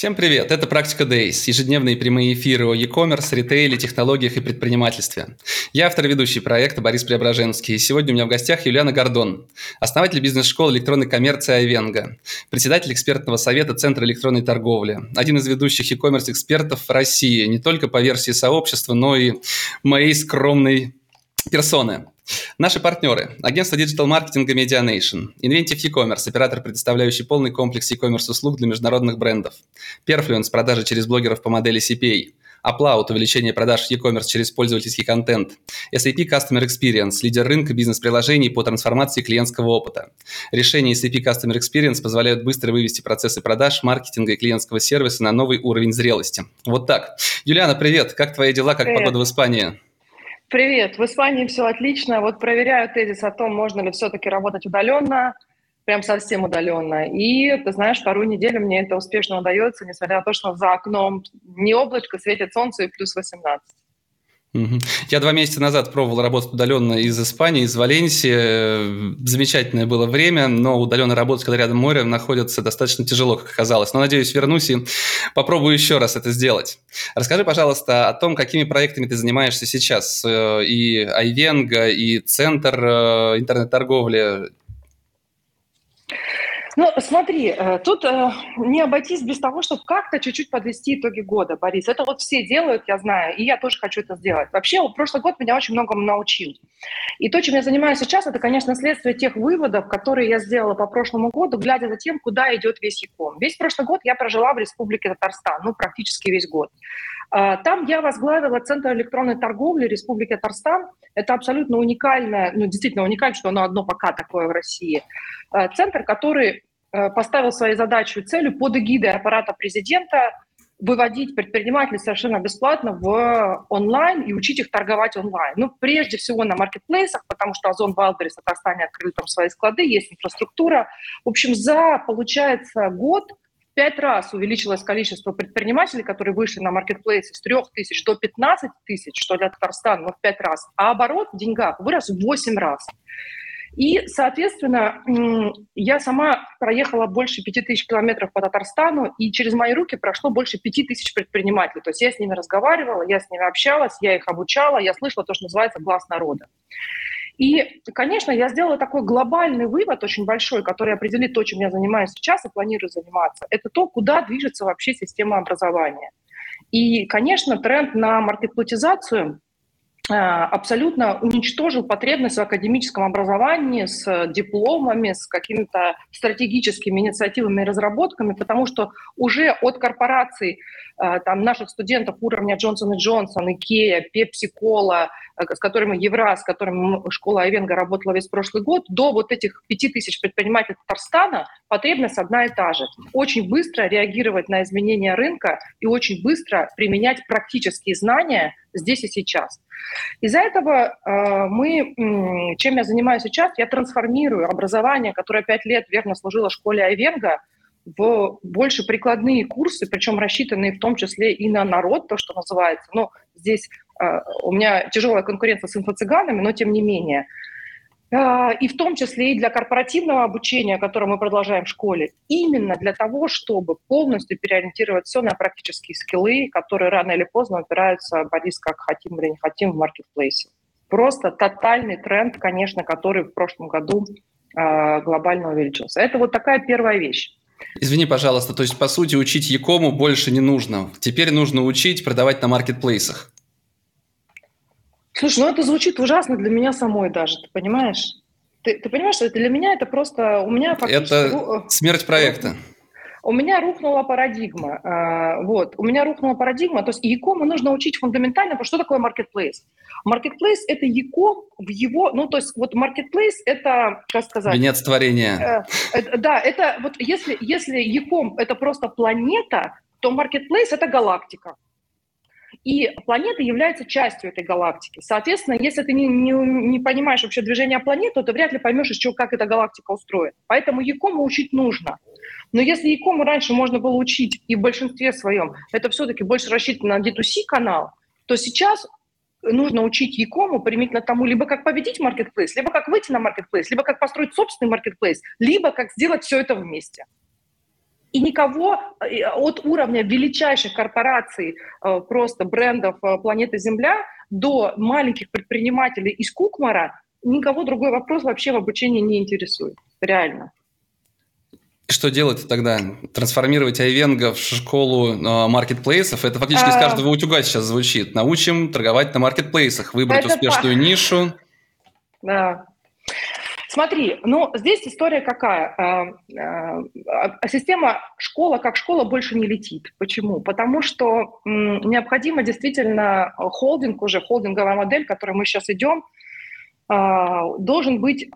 Всем привет! Это «Практика Days» – ежедневные прямые эфиры о e-commerce, ритейле, технологиях и предпринимательстве. Я автор и ведущий проекта Борис Преображенский. И сегодня у меня в гостях Юлиана Гордон, основатель бизнес-школы электронной коммерции «Айвенга», председатель экспертного совета Центра электронной торговли, один из ведущих e-commerce экспертов России, не только по версии сообщества, но и моей скромной персоны. Наши партнеры. Агентство диджитал-маркетинга Medianation. Inventive e-commerce, оператор, предоставляющий полный комплекс e-commerce услуг для международных брендов. Perfluence, продажи через блогеров по модели CPA. Upload – увеличение продаж в e-commerce через пользовательский контент. SAP Customer Experience – лидер рынка бизнес-приложений по трансформации клиентского опыта. Решения SAP Customer Experience позволяют быстро вывести процессы продаж, маркетинга и клиентского сервиса на новый уровень зрелости. Вот так. Юлиана, привет! Как твои дела, как привет. погода в Испании? Привет, в Испании все отлично. Вот проверяю тезис о том, можно ли все-таки работать удаленно, прям совсем удаленно. И, ты знаешь, вторую неделю мне это успешно удается, несмотря на то, что за окном не облачко, светит солнце и плюс 18. Я два месяца назад пробовал работать удаленно из Испании, из Валенсии. Замечательное было время, но удаленно работать, когда рядом море, находится достаточно тяжело, как оказалось. Но, надеюсь, вернусь и попробую еще раз это сделать. Расскажи, пожалуйста, о том, какими проектами ты занимаешься сейчас. Э, и Айвенга, и Центр э, интернет-торговли. Ну, смотри, э, тут э, не обойтись без того, чтобы как-то чуть-чуть подвести итоги года, Борис. Это вот все делают, я знаю, и я тоже хочу это сделать. Вообще, прошлый год меня очень многому научил. И то, чем я занимаюсь сейчас, это, конечно, следствие тех выводов, которые я сделала по прошлому году, глядя за тем, куда идет весь ЯКОМ. Весь прошлый год я прожила в Республике Татарстан, ну, практически весь год. А, там я возглавила Центр электронной торговли Республики Татарстан. Это абсолютно уникальное, ну, действительно уникально, что оно одно пока такое в России. А, центр, который поставил своей задачей целью под эгидой аппарата президента выводить предпринимателей совершенно бесплатно в онлайн и учить их торговать онлайн. Ну, прежде всего на маркетплейсах, потому что Озон Валберис в Татарстане открыли там свои склады, есть инфраструктура. В общем, за, получается, год пять раз увеличилось количество предпринимателей, которые вышли на маркетплейсы с 3 тысяч до 15 тысяч, что для Татарстана, но в пять раз, а оборот в деньгах вырос в 8 раз. И, соответственно, я сама проехала больше 5 тысяч километров по Татарстану, и через мои руки прошло больше 5 тысяч предпринимателей. То есть я с ними разговаривала, я с ними общалась, я их обучала, я слышала то, что называется «глаз народа». И, конечно, я сделала такой глобальный вывод, очень большой, который определит то, чем я занимаюсь сейчас и планирую заниматься. Это то, куда движется вообще система образования. И, конечно, тренд на маркетплатизацию абсолютно уничтожил потребность в академическом образовании с дипломами, с какими-то стратегическими инициативами и разработками, потому что уже от корпораций э, там, наших студентов уровня Джонсон и Джонсон, Икея, Пепси Кола, Э, с которыми Евра, с которыми школа Айвенга работала весь прошлый год, до вот этих пяти тысяч предпринимателей Татарстана потребность одна и та же. Очень быстро реагировать на изменения рынка и очень быстро применять практические знания здесь и сейчас. Из-за этого э, мы, чем я занимаюсь сейчас, я трансформирую образование, которое пять лет верно служило школе Айвенга, в больше прикладные курсы, причем рассчитанные в том числе и на народ, то, что называется. Но здесь э, у меня тяжелая конкуренция с инфо-цыганами, но тем не менее. Э, и в том числе и для корпоративного обучения, которое мы продолжаем в школе, именно для того, чтобы полностью переориентировать все на практические скиллы, которые рано или поздно упираются, Борис, как хотим или не хотим, в маркетплейсе. Просто тотальный тренд, конечно, который в прошлом году э, глобально увеличился. Это вот такая первая вещь. Извини, пожалуйста, то есть, по сути, учить Якому больше не нужно. Теперь нужно учить продавать на маркетплейсах. Слушай, ну это звучит ужасно для меня самой даже, ты понимаешь? Ты, ты понимаешь, что это для меня это просто... У меня фактически... Это смерть проекта. У меня рухнула парадигма. А, вот, у меня рухнула парадигма. То есть e-com нужно учить фундаментально, потому что такое marketplace. Marketplace – это e-com в его... Ну, то есть вот marketplace – это, как сказать… Венец творения. Э, э, да, это вот если, если e-com – это просто планета, то marketplace – это галактика. И планета является частью этой галактики. Соответственно, если ты не, не, не понимаешь вообще движение планеты, то ты вряд ли поймешь, еще, как эта галактика устроена. Поэтому Якому учить нужно. Но если Якому раньше можно было учить, и в большинстве своем это все-таки больше рассчитано на D2C канал, то сейчас нужно учить Якому применительно тому, либо как победить маркетплейс, либо как выйти на маркетплейс, либо как построить собственный маркетплейс, либо как сделать все это вместе. И никого э, от уровня величайших корпораций, э, просто брендов э, планеты Земля до маленьких предпринимателей из Кукмара, никого другой вопрос вообще в обучении не интересует. Реально. Что делать тогда? Трансформировать Айвенга в школу э, маркетплейсов? Это фактически а... из каждого утюга сейчас звучит. Научим торговать на маркетплейсах, выбрать Это успешную по... нишу. Да. Смотри, ну здесь история какая? А, а, система школа как школа больше не летит. Почему? Потому что необходимо действительно холдинг, уже холдинговая модель, которой мы сейчас идем, а, должен быть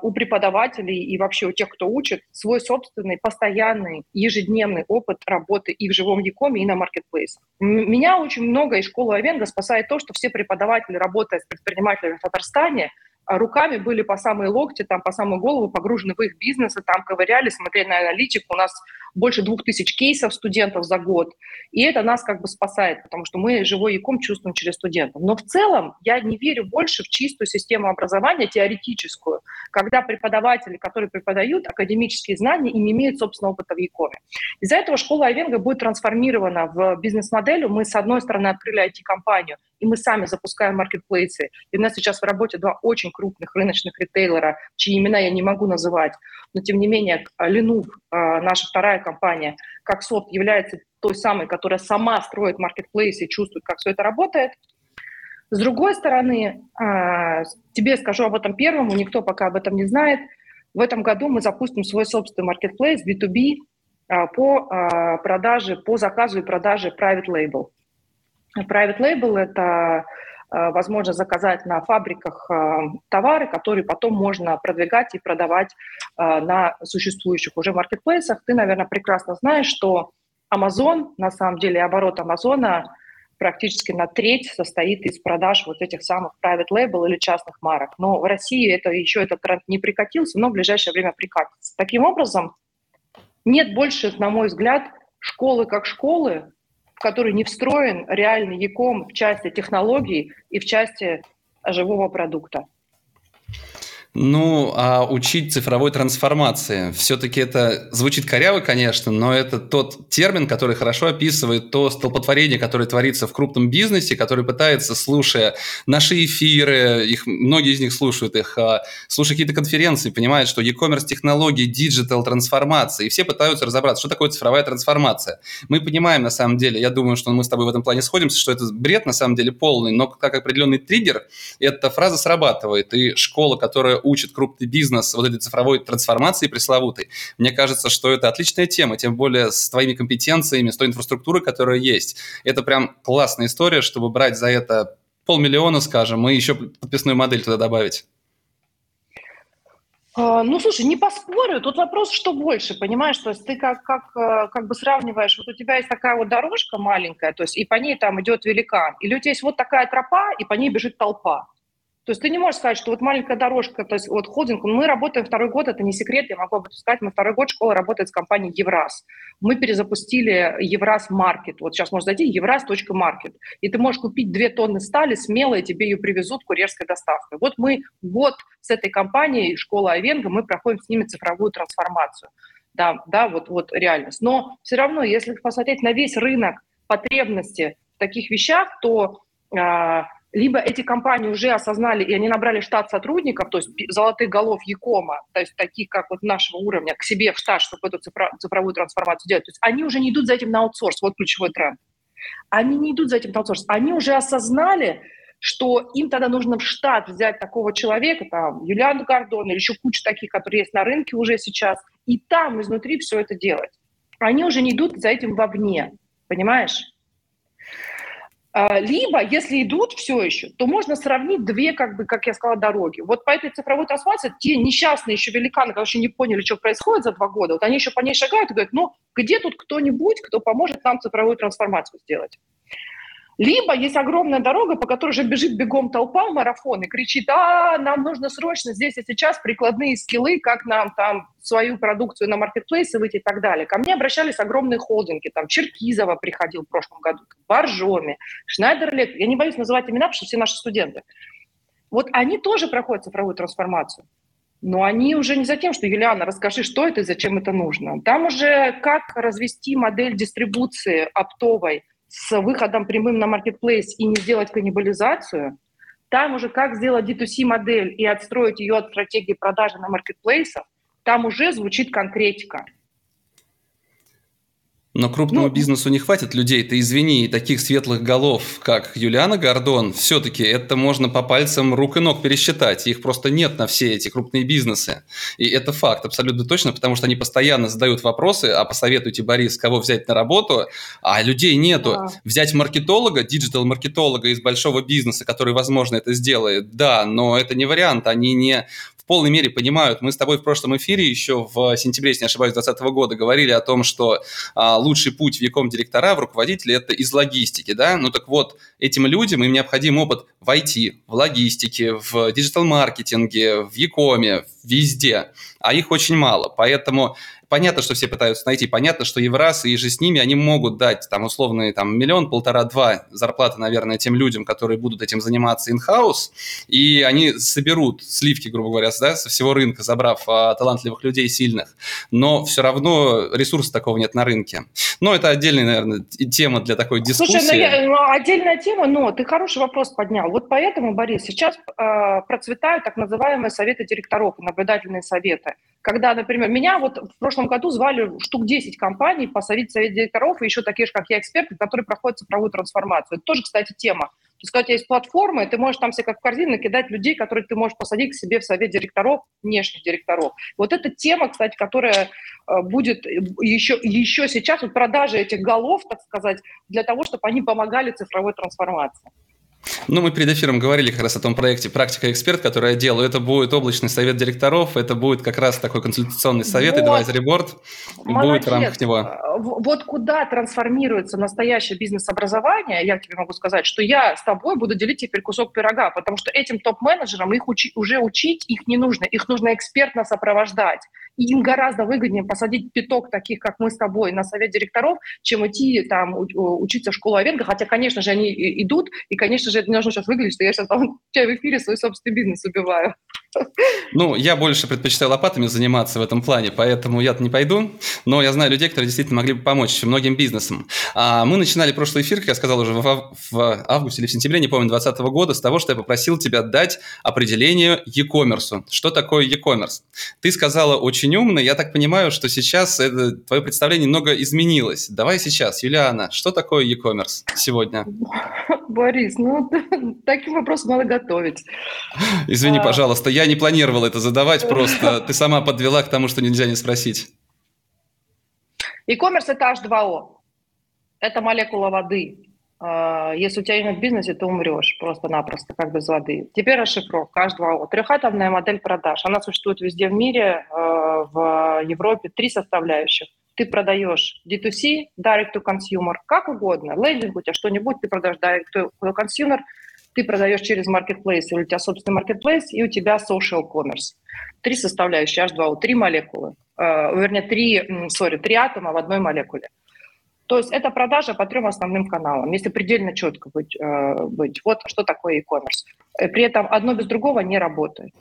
у преподавателей и вообще у тех, кто учит, свой собственный, постоянный, ежедневный опыт работы и в живом Якоме, и на маркетплейсах. Меня очень много из школы Авенга спасает то, что все преподаватели, работая с предпринимателями в Татарстане, руками были по самые локти, там по самую голову погружены в их бизнесы, там ковыряли, смотрели на аналитику. У нас больше двух тысяч кейсов студентов за год. И это нас как бы спасает, потому что мы живой языком чувствуем через студентов. Но в целом я не верю больше в чистую систему образования, теоретическую, когда преподаватели, которые преподают академические знания и не имеют собственного опыта в Якоме. Из-за этого школа Айвенга будет трансформирована в бизнес-модель. Мы, с одной стороны, открыли IT-компанию, и мы сами запускаем маркетплейсы. И у нас сейчас в работе два очень крупных рыночных ритейлера, чьи имена я не могу называть, но тем не менее Ленув, наша вторая компания, как софт является той самой, которая сама строит маркетплейсы и чувствует, как все это работает. С другой стороны, а, тебе скажу об этом первому, никто пока об этом не знает. В этом году мы запустим свой собственный маркетплейс B2B а, по а, продаже, по заказу и продаже private label. Private label – это возможно заказать на фабриках товары, которые потом можно продвигать и продавать на существующих уже маркетплейсах. Ты, наверное, прекрасно знаешь, что Amazon, на самом деле, оборот Амазона практически на треть состоит из продаж вот этих самых private label или частных марок. Но в России это еще этот тренд не прикатился, но в ближайшее время прикатится. Таким образом, нет больше, на мой взгляд, школы как школы, в которой не встроен реальный яком в части технологий и в части живого продукта. Ну, а учить цифровой трансформации. Все-таки это звучит коряво, конечно, но это тот термин, который хорошо описывает то столпотворение, которое творится в крупном бизнесе, который пытается, слушая наши эфиры, их, многие из них слушают их, а, слушая какие-то конференции, понимают, что e-commerce технологии, digital трансформация, и все пытаются разобраться, что такое цифровая трансформация. Мы понимаем, на самом деле, я думаю, что мы с тобой в этом плане сходимся, что это бред, на самом деле, полный, но как определенный триггер, эта фраза срабатывает, и школа, которая учит крупный бизнес вот этой цифровой трансформации пресловутой, мне кажется, что это отличная тема, тем более с твоими компетенциями, с той инфраструктурой, которая есть. Это прям классная история, чтобы брать за это полмиллиона, скажем, и еще подписную модель туда добавить. А, ну, слушай, не поспорю. Тут вопрос, что больше, понимаешь? То есть ты как, как, э, как бы сравниваешь, вот у тебя есть такая вот дорожка маленькая, то есть и по ней там идет великан, или у тебя есть вот такая тропа, и по ней бежит толпа. То есть ты не можешь сказать, что вот маленькая дорожка, то есть вот холдинг, мы работаем второй год, это не секрет, я могу об этом сказать, мы второй год школа работает с компанией Евраз. Мы перезапустили Евраз Маркет. Вот сейчас можно зайти евраз.маркет. И ты можешь купить две тонны стали смело, и тебе ее привезут курьерской доставкой. Вот мы год с этой компанией, школа Авенга, мы проходим с ними цифровую трансформацию. Да, да, вот, вот реальность. Но все равно, если посмотреть на весь рынок потребности в таких вещах, то а, либо эти компании уже осознали, и они набрали штат сотрудников, то есть золотых голов Якома, то есть таких, как вот нашего уровня, к себе в штат, чтобы эту цифровую трансформацию делать. То есть они уже не идут за этим на аутсорс, вот ключевой тренд. Они не идут за этим на аутсорс, они уже осознали, что им тогда нужно в штат взять такого человека, там, Юлиану Гордон или еще кучу таких, которые есть на рынке уже сейчас, и там изнутри все это делать. Они уже не идут за этим вовне, понимаешь? А, либо, если идут все еще, то можно сравнить две, как бы, как я сказала, дороги. Вот по этой цифровой трансформации те несчастные еще великаны, которые не поняли, что происходит за два года, вот они еще по ней шагают и говорят, ну, где тут кто-нибудь, кто поможет нам цифровую трансформацию сделать? Либо есть огромная дорога, по которой уже бежит бегом толпа в марафон и кричит, а, нам нужно срочно здесь и сейчас прикладные скиллы, как нам там свою продукцию на маркетплейсы выйти и так далее. Ко мне обращались огромные холдинги, там Черкизова приходил в прошлом году, Боржоми, Шнайдер Электрик, я не боюсь называть имена, потому что все наши студенты. Вот они тоже проходят цифровую трансформацию. Но они уже не за тем, что, Юлиана, расскажи, что это и зачем это нужно. Там уже как развести модель дистрибуции оптовой с выходом прямым на маркетплейс и не сделать каннибализацию. Там уже как сделать D2C модель и отстроить ее от стратегии продажи на маркетплейсах. Там уже звучит конкретика. Но крупному ну, бизнесу не хватит людей, ты извини, таких светлых голов, как Юлиана Гордон, все-таки это можно по пальцам рук и ног пересчитать. Их просто нет на все эти крупные бизнесы. И это факт, абсолютно точно, потому что они постоянно задают вопросы, а посоветуйте, Борис, кого взять на работу, а людей нету. Да. Взять маркетолога, диджитал-маркетолога из большого бизнеса, который, возможно, это сделает, да, но это не вариант, они не в полной мере понимают. Мы с тобой в прошлом эфире еще в сентябре, если не ошибаюсь, 2020 года говорили о том, что а, лучший путь в яком директора, в руководителя – это из логистики, да? Ну так вот, этим людям им необходим опыт в IT, в логистике, в диджитал-маркетинге, в Якоме, везде, а их очень мало. Поэтому понятно, что все пытаются найти, понятно, что Евраз и же с ними, они могут дать там условные там миллион, полтора-два зарплаты, наверное, тем людям, которые будут этим заниматься in-house, и они соберут сливки, грубо говоря, да, со всего рынка, забрав а, талантливых людей сильных, но все равно ресурса такого нет на рынке. Но это отдельная, наверное, тема для такой дискуссии. Слушай, ну, я, ну, отдельная тема, но ты хороший вопрос поднял. Вот поэтому, Борис, сейчас э, процветают так называемые советы директоров, наблюдательные советы. Когда, например, меня вот в прошлом году звали штук 10 компаний посадить совет директоров, и еще такие же, как я, эксперты, которые проходят цифровую трансформацию. Это тоже, кстати, тема. То есть, когда у тебя есть платформа, ты можешь там себе как в корзину накидать людей, которые ты можешь посадить к себе в совет директоров, внешних директоров. Вот эта тема, кстати, которая э, будет еще, еще сейчас, вот продажи этих голов, так сказать, для того, чтобы они помогали цифровой трансформации. Ну, мы перед эфиром говорили как раз о том проекте «Практика эксперт», который я делаю. Это будет облачный совет директоров, это будет как раз такой консультационный совет, вот. advisory board будет в рамках него. Вот куда трансформируется настоящее бизнес-образование, я тебе могу сказать, что я с тобой буду делить теперь кусок пирога, потому что этим топ-менеджерам их учи, уже учить их не нужно, их нужно экспертно сопровождать. И им гораздо выгоднее посадить пяток таких, как мы с тобой, на совет директоров, чем идти там учиться в школу Авенга, хотя, конечно же, они идут, и, конечно же, это не должно сейчас выглядеть, что я сейчас там в эфире свой собственный бизнес убиваю. Ну, я больше предпочитаю лопатами заниматься в этом плане, поэтому я-то не пойду. Но я знаю людей, которые действительно могли бы помочь многим бизнесам. А мы начинали прошлый эфир, как я сказал уже в, в августе или в сентябре, не помню, 2020 года, с того, что я попросил тебя дать определение e-commerce. Что такое e-commerce? Ты сказала очень умно. Я так понимаю, что сейчас это, твое представление немного изменилось. Давай сейчас, Юлиана, что такое e-commerce сегодня? Борис, ну таким вопросом надо готовить. Извини, а... пожалуйста, я не планировал это задавать, просто ты сама подвела к тому, что нельзя не спросить. E-commerce – это H2O. Это молекула воды. А, если у тебя нет бизнеса, ты умрешь просто-напросто, как без воды. Теперь расшифровка H2O. Трехатомная модель продаж. Она существует везде в мире, а, в Европе. Три составляющих. Ты продаешь D2C, Direct to Consumer, как угодно. Лендинг у тебя что-нибудь, ты продаешь Direct to Consumer – ты продаешь через marketplace, или у тебя собственный marketplace, и у тебя social commerce. Три составляющие H2O, три молекулы, э, вернее, три, sorry, три атома в одной молекуле. То есть это продажа по трем основным каналам, если предельно четко быть. Э, быть. Вот что такое e-commerce. Э, при этом одно без другого не работает.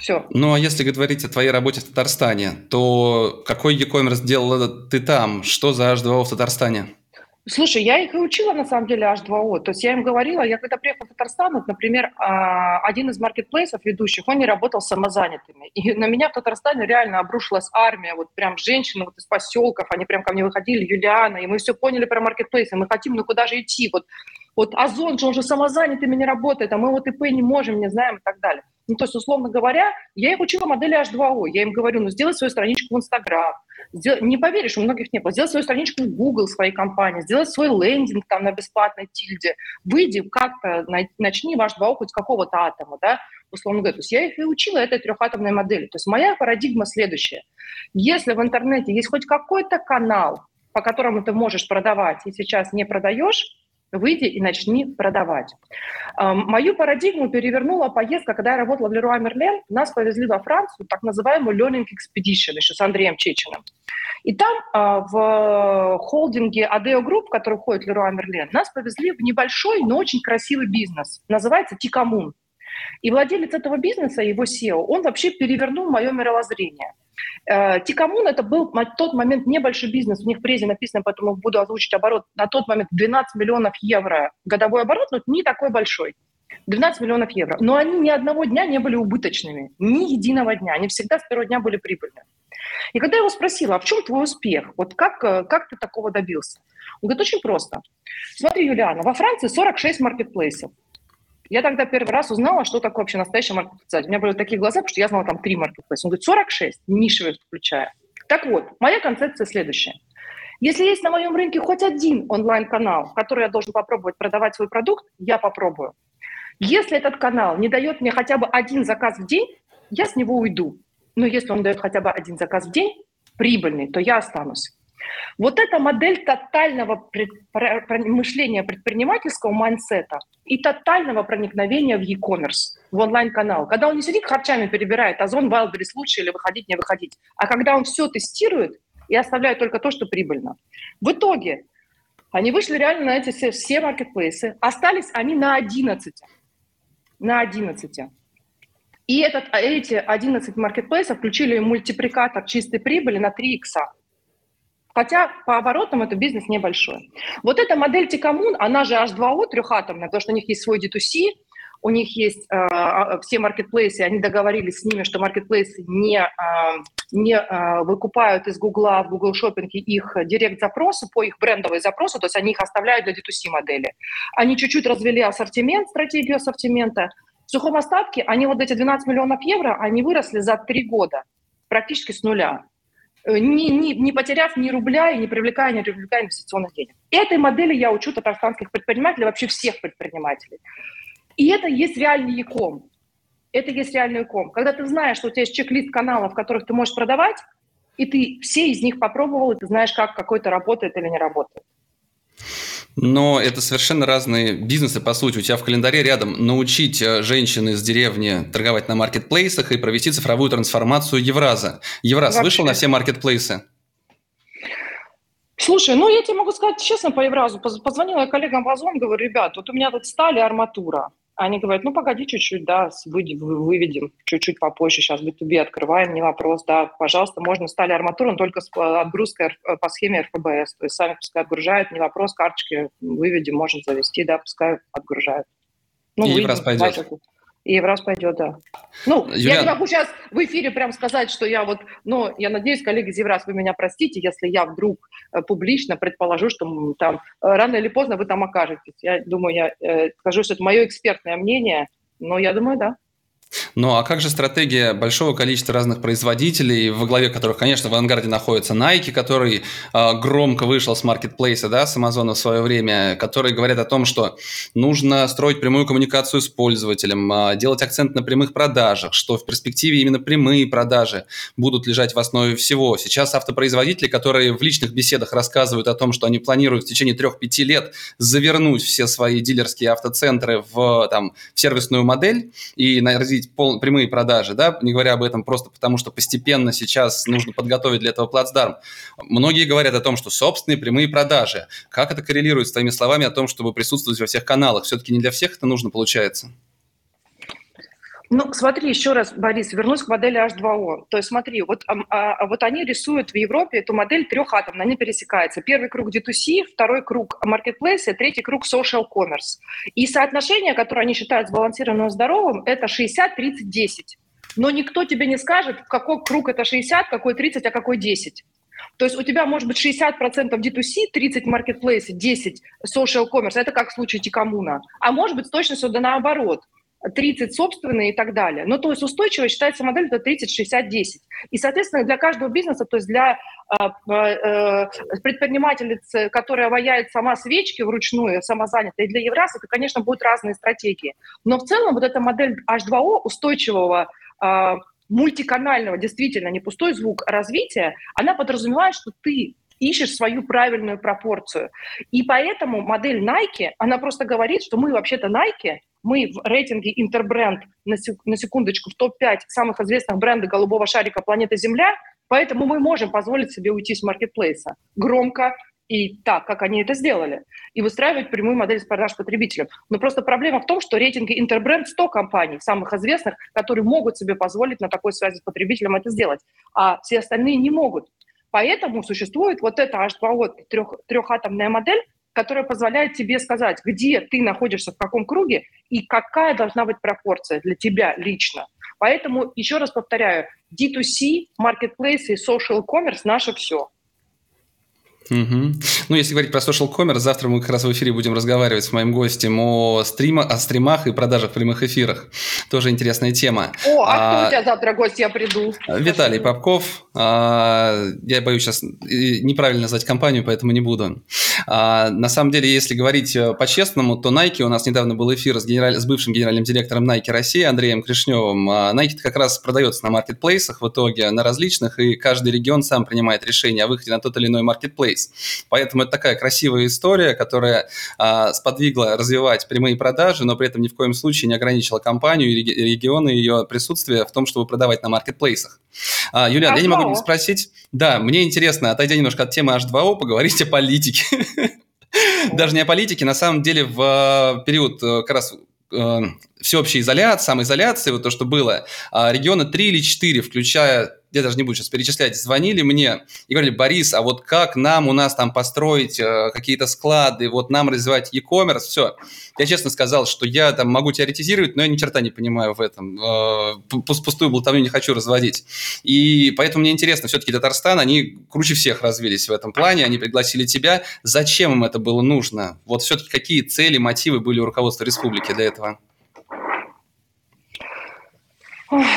Все. Ну, а если говорить о твоей работе в Татарстане, то какой e-commerce делала ты там? Что за H2O в Татарстане? Слушай, я их и учила, на самом деле, H2O. То есть я им говорила, я когда приехала в Татарстан, вот, например, а, один из маркетплейсов ведущих, он не работал с самозанятыми. И на меня в Татарстане реально обрушилась армия, вот прям женщины вот из поселков, они прям ко мне выходили, Юлиана, и мы все поняли про маркетплейсы, мы хотим, ну куда же идти? Вот, вот Озон же, он же самозанятыми не работает, а мы вот ИП не можем, не знаем и так далее. Ну, то есть, условно говоря, я их учила модели H2O. Я им говорю, ну, сделай свою страничку в Инстаграм. Не поверишь, у многих не было. Сделать свою страничку в Google своей компании, сделать свой лендинг там на бесплатной тильде. Выйди как-то, начни ваш два хоть какого-то атома, да, условно говоря. То есть я их и учила этой трехатомной модели. То есть моя парадигма следующая. Если в интернете есть хоть какой-то канал, по которому ты можешь продавать, и сейчас не продаешь, Выйди и начни продавать. Мою парадигму перевернула поездка, когда я работала в Leroy Merlin. Нас повезли во Францию, так называемую Learning Expedition, еще с Андреем Чечиным. И там а, в холдинге Adeo Group, который входит в Leroy Merlin, нас повезли в небольшой, но очень красивый бизнес. Называется Тикамун. И владелец этого бизнеса, его SEO, он вообще перевернул мое мировоззрение – Э, Тикамун это был на тот момент небольшой бизнес, у них в презе написано, поэтому буду озвучить оборот, на тот момент 12 миллионов евро годовой оборот, но не такой большой. 12 миллионов евро. Но они ни одного дня не были убыточными, ни единого дня. Они всегда с первого дня были прибыльными. И когда я его спросила, а в чем твой успех? Вот как, э, как ты такого добился? Он говорит, очень просто. Смотри, Юлиана, во Франции 46 маркетплейсов. Я тогда первый раз узнала, что такое вообще настоящий маркетплейс. У меня были такие глаза, потому что я знала там три маркетплейса. Он говорит, 46, нишевые включая. Так вот, моя концепция следующая. Если есть на моем рынке хоть один онлайн-канал, который я должен попробовать продавать свой продукт, я попробую. Если этот канал не дает мне хотя бы один заказ в день, я с него уйду. Но если он дает хотя бы один заказ в день, прибыльный, то я останусь. Вот эта модель тотального мышления предпринимательского майнсета и тотального проникновения в e-commerce, в онлайн-канал. Когда он не сидит харчами перебирает, Озон, Wildberries лучше или выходить, не выходить, а когда он все тестирует и оставляет только то, что прибыльно. В итоге они вышли реально на эти все, все маркетплейсы, остались они на 11. На 11. И этот, эти 11 маркетплейсов включили мультипликатор чистой прибыли на 3 икса. Хотя по оборотам это бизнес небольшой. Вот эта модель Тикамун, она же H2O трехатомная, потому что у них есть свой D2C, у них есть э, а, все маркетплейсы, они договорились с ними, что маркетплейсы не, э, не э, выкупают из Гугла в Google шопинге их директ-запросы по их брендовой запросу, то есть они их оставляют для D2C модели. Они чуть-чуть развели ассортимент, стратегию ассортимента. В сухом остатке они вот эти 12 миллионов евро, они выросли за три года практически с нуля. Э, не, не, не потеряв ни рубля и не привлекая, не привлекая инвестиционных денег. Этой модели я учу татарстанских предпринимателей, вообще всех предпринимателей. И это есть реальный яком. Это есть реальный яком. Когда ты знаешь, что у тебя есть чек-лист каналов, которых ты можешь продавать, и ты все из них попробовал, и ты знаешь, как какой-то работает или не работает. Но это совершенно разные бизнесы, по сути. У тебя в календаре рядом научить э, женщин из деревни торговать на маркетплейсах и провести цифровую трансформацию Евраза. Евраз Вообще. вышел на все маркетплейсы? Слушай, ну я тебе могу сказать честно по Евразу. Позвонила я коллегам в Озон, говорю, ребят, вот у меня тут стали арматура. Они говорят, ну, погоди чуть-чуть, да, выведем чуть-чуть попозже, сейчас B2B открываем, не вопрос, да, пожалуйста, можно стали арматуру, но только с э, отгрузкой по схеме РФБС, то есть сами пускай отгружают, не вопрос, карточки выведем, можно завести, да, пускай отгружают. Ну, И выйдем, раз пойдет и в раз пойдет, да. Ну, Юлиан... я не могу сейчас в эфире прям сказать, что я вот, но я надеюсь, коллеги из Евраз, вы меня простите, если я вдруг э, публично предположу, что там э, рано или поздно вы там окажетесь. Я думаю, я э, скажу, что это мое экспертное мнение, но я думаю, да. Ну а как же стратегия большого количества разных производителей, во главе которых, конечно, в авангарде находится Nike, который э, громко вышел с маркетплейса, да, с Амазона в свое время, которые говорят о том, что нужно строить прямую коммуникацию с пользователем, э, делать акцент на прямых продажах, что в перспективе именно прямые продажи будут лежать в основе всего. Сейчас автопроизводители, которые в личных беседах рассказывают о том, что они планируют в течение 3-5 лет завернуть все свои дилерские автоцентры в, там, в сервисную модель и развить пол, прямые продажи, да, не говоря об этом просто потому, что постепенно сейчас нужно подготовить для этого плацдарм. Многие говорят о том, что собственные прямые продажи. Как это коррелирует с твоими словами о том, чтобы присутствовать во всех каналах? Все-таки не для всех это нужно, получается? Ну, смотри, еще раз, Борис, вернусь к модели H2O. То есть смотри, вот, а, а, вот они рисуют в Европе эту модель трехатомно, они пересекаются. Первый круг D2C, второй круг Marketplace, третий круг Social Commerce. И соотношение, которое они считают сбалансированным и здоровым, это 60-30-10. Но никто тебе не скажет, в какой круг это 60, какой 30, а какой 10. То есть у тебя может быть 60% D2C, 30 marketplace, 10 social commerce. Это как в случае Тикамуна. А может быть с точностью да наоборот – 30 собственные и так далее. Ну, то есть устойчивая считается модель это 30, 60, 10. И, соответственно, для каждого бизнеса, то есть для э, э, предпринимательницы, которая ваяет сама свечки вручную, самозанятая, и для Евраса, это, конечно, будут разные стратегии. Но в целом вот эта модель H2O устойчивого э, мультиканального, действительно, не пустой звук развития, она подразумевает, что ты ищешь свою правильную пропорцию. И поэтому модель Nike, она просто говорит, что мы вообще-то Nike, мы в рейтинге Интербренд на, секундочку в топ-5 самых известных брендов голубого шарика планеты Земля, поэтому мы можем позволить себе уйти с маркетплейса громко, и так, как они это сделали, и выстраивать прямую модель продаж потребителям. Но просто проблема в том, что рейтинги Интербренд 100 компаний, самых известных, которые могут себе позволить на такой связи с потребителем это сделать, а все остальные не могут. Поэтому существует вот эта H2O трех, трехатомная модель, которая позволяет тебе сказать, где ты находишься, в каком круге и какая должна быть пропорция для тебя лично. Поэтому, еще раз повторяю, D2C, marketplace и social commerce – наше все. Угу. Ну, если говорить про social commerce, завтра мы как раз в эфире будем разговаривать с моим гостем о, стрима, о стримах и продажах в прямых эфирах. Тоже интересная тема. О, а, а кто у тебя завтра гость? Я приду. Виталий Попков. А, я боюсь сейчас неправильно назвать компанию, поэтому не буду. А, на самом деле, если говорить э, по-честному, то Nike, у нас недавно был эфир с, генераль... с бывшим генеральным директором Nike России Андреем Кришневым. А, Nike как раз продается на маркетплейсах в итоге, на различных, и каждый регион сам принимает решение о выходе на тот или иной маркетплейс кейс. Поэтому это такая красивая история, которая а, сподвигла развивать прямые продажи, но при этом ни в коем случае не ограничила компанию и регионы ее присутствия в том, чтобы продавать на маркетплейсах. А, Юлиан, H2O. я не могу не спросить. Да, мне интересно, отойдя немножко от темы H2O, поговорить о политике. Даже не о политике, на самом деле в а, период э, как раз э, всеобщей изоляции, самоизоляции, вот то, что было, а, регионы 3 или 4, включая я даже не буду сейчас перечислять, звонили мне и говорили, Борис, а вот как нам у нас там построить э, какие-то склады, вот нам развивать e-commerce, все. Я честно сказал, что я там могу теоретизировать, но я ни черта не понимаю в этом. Э, пустую болтовню не хочу разводить. И поэтому мне интересно, все-таки Татарстан, они круче всех развились в этом плане, они пригласили тебя. Зачем им это было нужно? Вот все-таки какие цели, мотивы были у руководства республики для этого?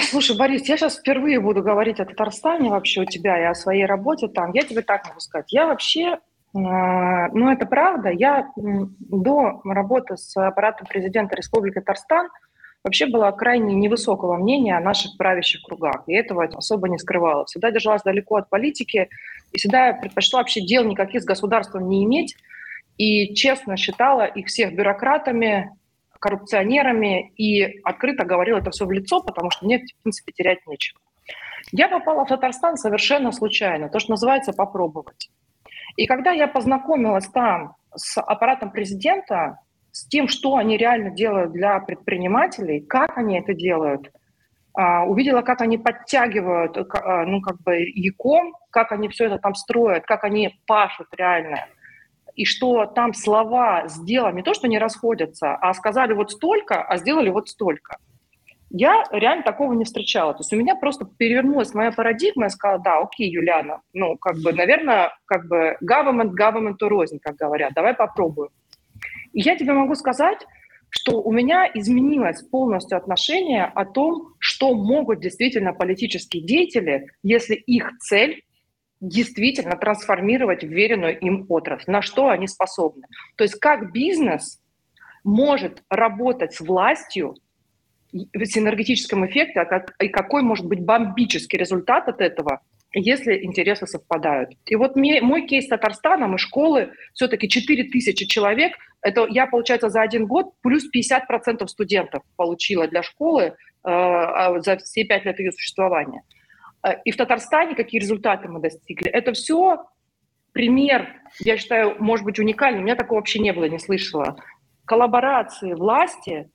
Слушай, Борис, я сейчас впервые буду говорить о Татарстане вообще у тебя и о своей работе там. Я тебе так могу сказать. Я вообще, э, ну это правда, я до работы с аппаратом президента Республики Татарстан вообще была крайне невысокого мнения о наших правящих кругах. И этого особо не скрывала. Всегда держалась далеко от политики и всегда предпочла вообще дел никаких с государством не иметь. И честно считала их всех бюрократами, коррупционерами и открыто говорил это все в лицо, потому что мне, в принципе, терять нечего. Я попала в Татарстан совершенно случайно, то, что называется «попробовать». И когда я познакомилась там с аппаратом президента, с тем, что они реально делают для предпринимателей, как они это делают, а, увидела, как они подтягивают, а, ну, как бы, яком, как они все это там строят, как они пашут реально – и что там слова с делом не то, что не расходятся, а сказали вот столько, а сделали вот столько. Я реально такого не встречала. То есть у меня просто перевернулась моя парадигма, я сказала, да, окей, Юлиана, ну, как бы, наверное, как бы government, government рознь, как говорят, давай попробуем. И я тебе могу сказать, что у меня изменилось полностью отношение о том, что могут действительно политические деятели, если их цель действительно трансформировать вверенную им отрасль, на что они способны. То есть как бизнес может работать с властью в синергетическом эффекте, а и какой может быть бомбический результат от этого, если интересы совпадают. И вот мой кейс Татарстана, мы школы, все-таки 4 тысячи человек, это я, получается, за один год плюс 50% студентов получила для школы э, а за все пять лет ее существования. Э, и в Татарстане какие результаты мы достигли. Это все пример, я считаю, может быть уникальный. У меня такого вообще не было, не слышала. Коллаборации власти,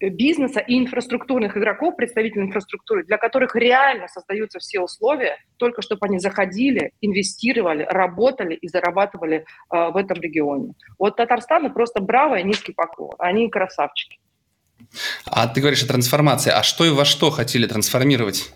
э, бизнеса и инфраструктурных игроков, представителей инфраструктуры, для которых реально создаются все условия, только чтобы они заходили, инвестировали, работали и зарабатывали э, в этом регионе. Вот Татарстану просто браво и низкий поклон. Они красавчики. А ты говоришь о трансформации. А что и во что хотели трансформировать?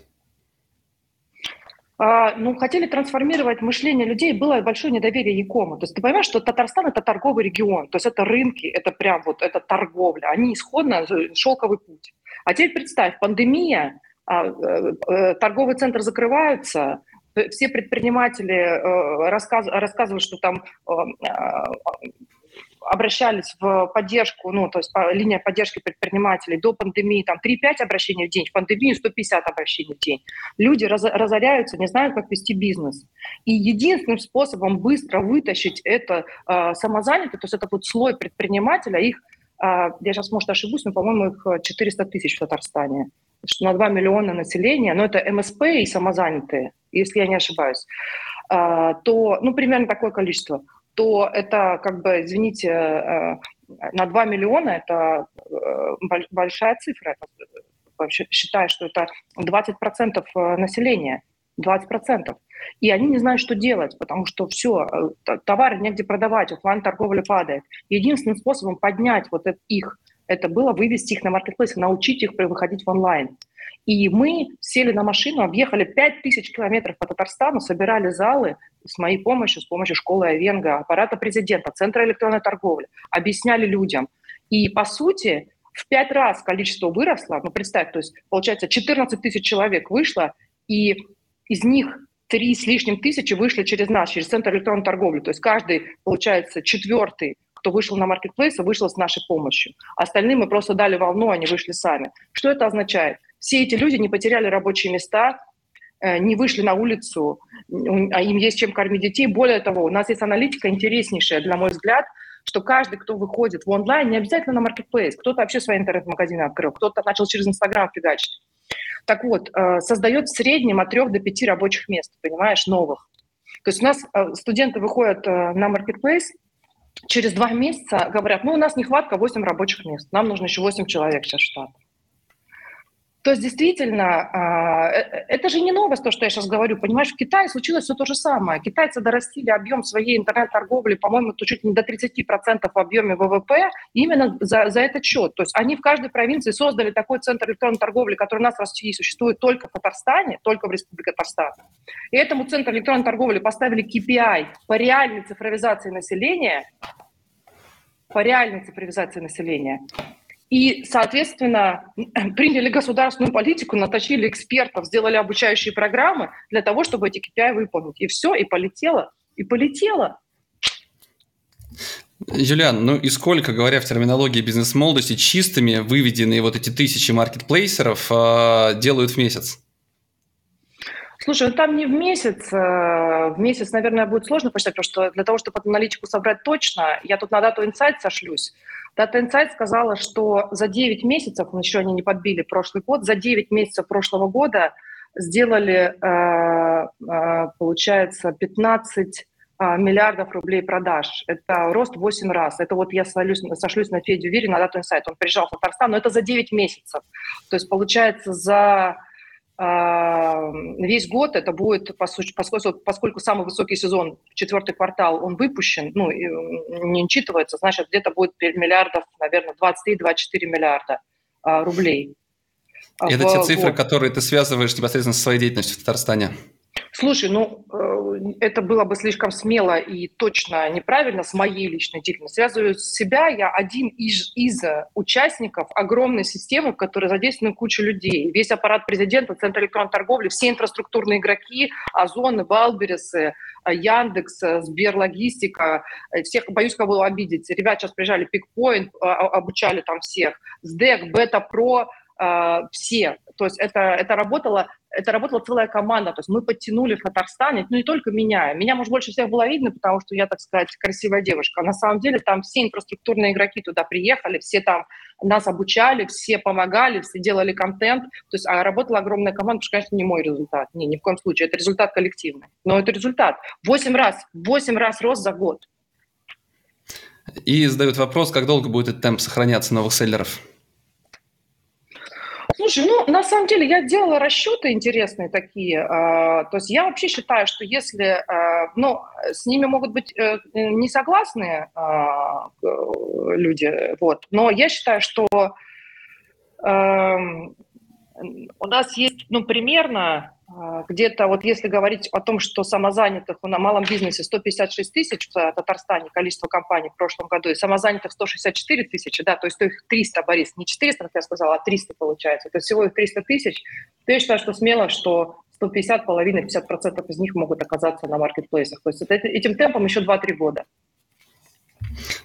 А, ну, хотели трансформировать мышление людей, было большое недоверие Якома. То есть ты понимаешь, что Татарстан – это торговый регион, то есть это рынки, это прям вот, это торговля, они исходно шелковый путь. А теперь представь, пандемия, а, э, э, торговый центр закрываются, все предприниматели э, рассказывают, что там обращались в поддержку, ну, то есть по, линия поддержки предпринимателей до пандемии, там, 3-5 обращений в день, в пандемию 150 обращений в день. Люди раз, разоряются, не знают, как вести бизнес. И единственным способом быстро вытащить это э, самозанятые, то есть это вот слой предпринимателя, их, э, я сейчас, может, ошибусь, но, по-моему, их 400 тысяч в Татарстане на 2 миллиона населения, но это МСП и самозанятые, если я не ошибаюсь, а, то, ну, примерно такое количество, то это, как бы, извините, э, на 2 миллиона это э, большая цифра. Вообще считаю, что это 20% э, населения. 20%. И они не знают, что делать, потому что все, товары негде продавать, офлайн торговля падает. Единственным способом поднять вот это, их это было вывести их на маркетплейс, научить их выходить в онлайн. И мы сели на машину, объехали 5000 километров по Татарстану, собирали залы с моей помощью, с помощью школы Авенга, аппарата президента, Центра электронной торговли, объясняли людям. И, по сути, в пять раз количество выросло. Ну, представь, то есть, получается, 14 тысяч человек вышло, и из них три с лишним тысячи вышли через нас, через Центр электронной торговли. То есть каждый, получается, четвертый кто вышел на маркетплейс, вышел с нашей помощью. Остальным мы просто дали волну, они вышли сами. Что это означает? Все эти люди не потеряли рабочие места, не вышли на улицу, а им есть чем кормить детей. Более того, у нас есть аналитика интереснейшая, на мой взгляд, что каждый, кто выходит в онлайн, не обязательно на маркетплейс, кто-то вообще свои интернет-магазины открыл, кто-то начал через Инстаграм фигачить. Так вот, э, создает в среднем от трех до пяти рабочих мест, понимаешь, новых. То есть у нас э, студенты выходят на маркетплейс, через два месяца говорят, ну, у нас нехватка 8 рабочих мест, нам нужно еще 8 человек сейчас в штат. То есть действительно, а, э, э, это же не новость, то, что я сейчас говорю. Понимаешь, в Китае случилось все то же самое. Китайцы дорастили объем своей интернет-торговли, по-моему, то чуть не до 30% в объеме ВВП именно за, за этот счет. То есть они в каждой провинции создали такой центр электронной торговли, который у нас в России существует только в Татарстане, только в Республике Татарстан. И этому центру электронной торговли поставили KPI по реальной цифровизации населения, по реальной цифровизации населения. И, соответственно, приняли государственную политику, наточили экспертов, сделали обучающие программы для того, чтобы эти KPI выполнить. И все, и полетело, и полетело. Юлиан, ну и сколько, говоря в терминологии бизнес-молодости, чистыми выведенные вот эти тысячи маркетплейсеров э, делают в месяц? Слушай, ну там не в месяц. Э, в месяц, наверное, будет сложно посчитать, потому что для того, чтобы эту аналитику собрать точно, я тут на дату инсайт сошлюсь. Data Insight сказала, что за 9 месяцев, еще они не подбили прошлый год, за 9 месяцев прошлого года сделали, э, э, получается, 15 э, миллиардов рублей продаж. Это рост в 8 раз. Это вот я сошлюсь, сошлюсь на Федю Вири, на Data Insight. Он приезжал в Татарстан, но это за 9 месяцев. То есть, получается, за весь год это будет, поскольку, поскольку самый высокий сезон, четвертый квартал, он выпущен, ну, не учитывается, значит, где-то будет миллиардов, наверное, 23-24 миллиарда а, рублей. Это в, те цифры, вот. которые ты связываешь непосредственно со своей деятельностью в Татарстане? Слушай, ну, э, это было бы слишком смело и точно неправильно с моей личной деятельностью. Связываю себя, я один из, из участников огромной системы, в которой задействована куча людей. Весь аппарат президента, Центр электронной торговли, все инфраструктурные игроки, Озоны, Валбересы, Яндекс, Сберлогистика, всех, боюсь кого обидеть. Ребят сейчас приезжали, Пикпоинт, а, а, обучали там всех, СДЭК, Бета Про, все. То есть это, это работало это работала целая команда, то есть мы подтянули в Татарстане, ну не только меня, меня, может, больше всех было видно, потому что я, так сказать, красивая девушка, а на самом деле там все инфраструктурные игроки туда приехали, все там нас обучали, все помогали, все делали контент, то есть а работала огромная команда, потому что, конечно, не мой результат, не, ни в коем случае, это результат коллективный, но это результат. Восемь раз, восемь раз рост за год. И задают вопрос, как долго будет этот темп сохраняться новых селлеров? Слушай, ну, на самом деле я делала расчеты интересные такие. Э, то есть я вообще считаю, что если, э, ну, с ними могут быть э, не согласные э, люди, вот, но я считаю, что э, у нас есть, ну, примерно а, где-то вот если говорить о том, что самозанятых на малом бизнесе 156 тысяч в Татарстане количество компаний в прошлом году, и самозанятых 164 тысячи, да, то есть их 300, Борис, не 400, как я сказала, а 300 получается, то есть всего их 300 тысяч, то я считаю, что смело, что 150, половина, 50% из них могут оказаться на маркетплейсах. То есть этим темпом еще 2-3 года.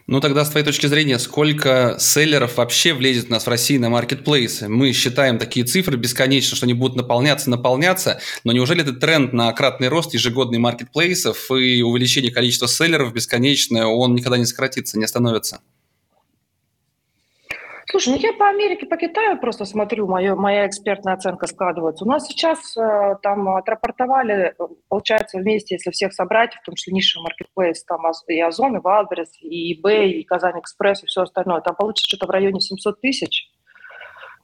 Ну тогда, с твоей точки зрения, сколько селлеров вообще влезет у нас в России на маркетплейсы? Мы считаем такие цифры бесконечно, что они будут наполняться, наполняться, но неужели этот тренд на кратный рост ежегодный маркетплейсов и увеличение количества селлеров бесконечное, он никогда не сократится, не остановится? Слушай, ну я по Америке, по Китаю просто смотрю, моя, моя экспертная оценка складывается. У нас сейчас э, там отрапортовали, получается, вместе, если всех собрать, в том числе нишевый маркетплейс, там и Озон, и Wildberries, и eBay, и KazanExpress, и все остальное, там получится что-то в районе 700 тысяч.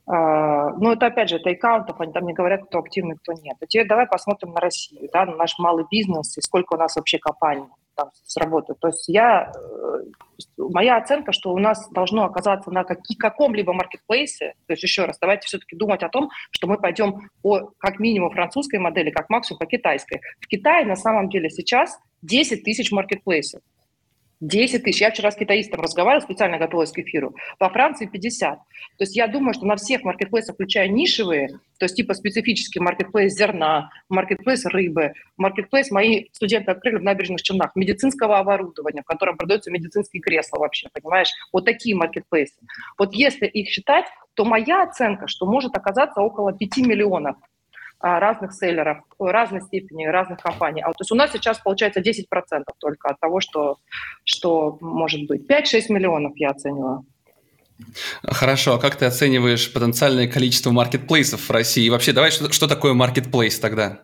Э, ну, это, опять же, это аккаунтов, они там не говорят, кто активный, кто нет. А теперь давай посмотрим на Россию, да, на наш малый бизнес и сколько у нас вообще компаний там сработают. То есть я, э, моя оценка, что у нас должно оказаться на каком-либо маркетплейсе, то есть еще раз, давайте все-таки думать о том, что мы пойдем по как минимум французской модели, как максимум по китайской. В Китае на самом деле сейчас 10 тысяч маркетплейсов. 10 тысяч. Я вчера с китаистом разговаривала, специально готовилась к эфиру. Во Франции 50. То есть я думаю, что на всех маркетплейсах, включая нишевые, то есть типа специфический маркетплейс зерна, маркетплейс рыбы, маркетплейс мои студенты открыли в набережных Челнах, медицинского оборудования, в котором продаются медицинские кресла вообще, понимаешь? Вот такие маркетплейсы. Вот если их считать, то моя оценка, что может оказаться около 5 миллионов разных селлеров, разной степени, разных компаний. А, то есть у нас сейчас получается 10% только от того, что, что может быть. 5-6 миллионов я оцениваю. Хорошо, а как ты оцениваешь потенциальное количество маркетплейсов в России? И вообще, давай, что, что такое маркетплейс тогда?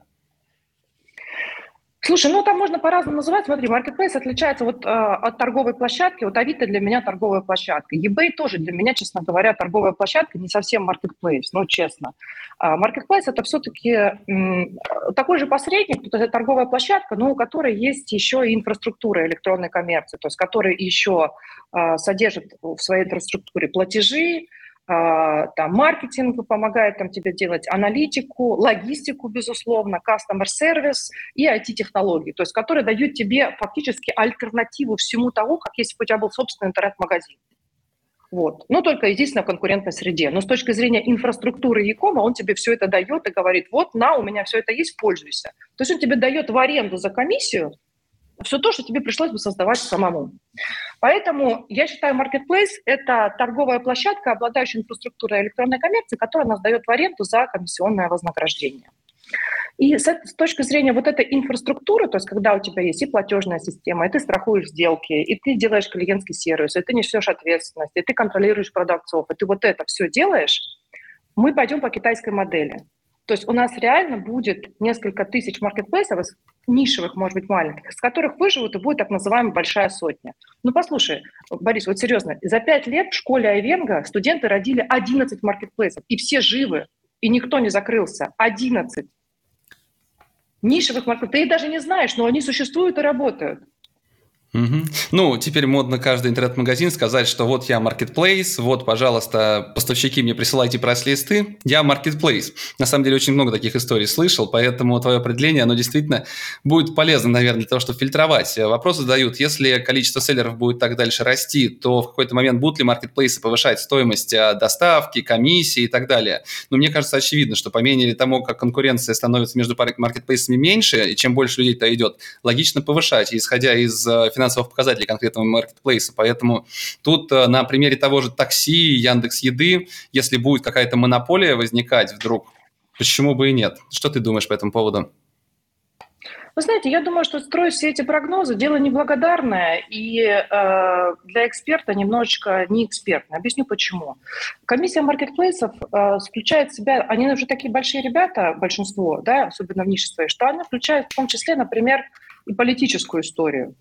Слушай, ну там можно по-разному называть. Смотри, маркетплейс отличается вот э, от торговой площадки. Вот Авито для меня торговая площадка. eBay тоже для меня, честно говоря, торговая площадка, не совсем маркетплейс, ну честно. Маркетплейс это все-таки э, такой же посредник, то есть торговая площадка, но у которой есть еще и инфраструктура электронной коммерции, то есть который еще э, содержит в своей инфраструктуре платежи, а, там, маркетинг помогает там, тебе делать аналитику, логистику, безусловно, customer service и IT-технологии, то есть которые дают тебе фактически альтернативу всему тому, как если бы у тебя был собственный интернет-магазин. Вот. Но только, единственное, в конкурентной среде. Но с точки зрения инфраструктуры Якома, он тебе все это дает и говорит, вот, на, у меня все это есть, пользуйся. То есть он тебе дает в аренду за комиссию все то, что тебе пришлось бы создавать самому. Поэтому я считаю, Marketplace – это торговая площадка, обладающая инфраструктурой электронной коммерции, которая нас дает в аренду за комиссионное вознаграждение. И с, с точки зрения вот этой инфраструктуры, то есть когда у тебя есть и платежная система, и ты страхуешь сделки, и ты делаешь клиентский сервис, и ты несешь ответственность, и ты контролируешь продавцов, и ты вот это все делаешь, мы пойдем по китайской модели. То есть у нас реально будет несколько тысяч маркетплейсов, нишевых, может быть, маленьких, с которых выживут и будет так называемая большая сотня. Ну, послушай, Борис, вот серьезно, за пять лет в школе Айвенга студенты родили 11 маркетплейсов, и все живы, и никто не закрылся. 11 нишевых маркетплейсов. Ты их даже не знаешь, но они существуют и работают. Угу. Ну, теперь модно каждый интернет-магазин сказать, что вот я marketplace, вот, пожалуйста, поставщики мне присылайте прайс-листы, я marketplace. На самом деле очень много таких историй слышал, поэтому твое определение, оно действительно будет полезно, наверное, для того, чтобы фильтровать. Вопросы задают, если количество селлеров будет так дальше расти, то в какой-то момент будут ли маркетплейсы повышать стоимость а, доставки, комиссии и так далее. Но мне кажется очевидно, что по мере тому, как конкуренция становится между маркетплейсами меньше, и чем больше людей-то идет, логично повышать. Исходя из финансовых финансовых показателей конкретного маркетплейса. Поэтому тут э, на примере того же такси, Яндекс Еды, если будет какая-то монополия возникать вдруг, почему бы и нет? Что ты думаешь по этому поводу? Вы знаете, я думаю, что строить все эти прогнозы – дело неблагодарное и э, для эксперта немножечко не экспертное. Объясню почему. Комиссия маркетплейсов э, включает в себя, они уже такие большие ребята, большинство, да, особенно в нише своей, что они включают в том числе, например, и политическую историю.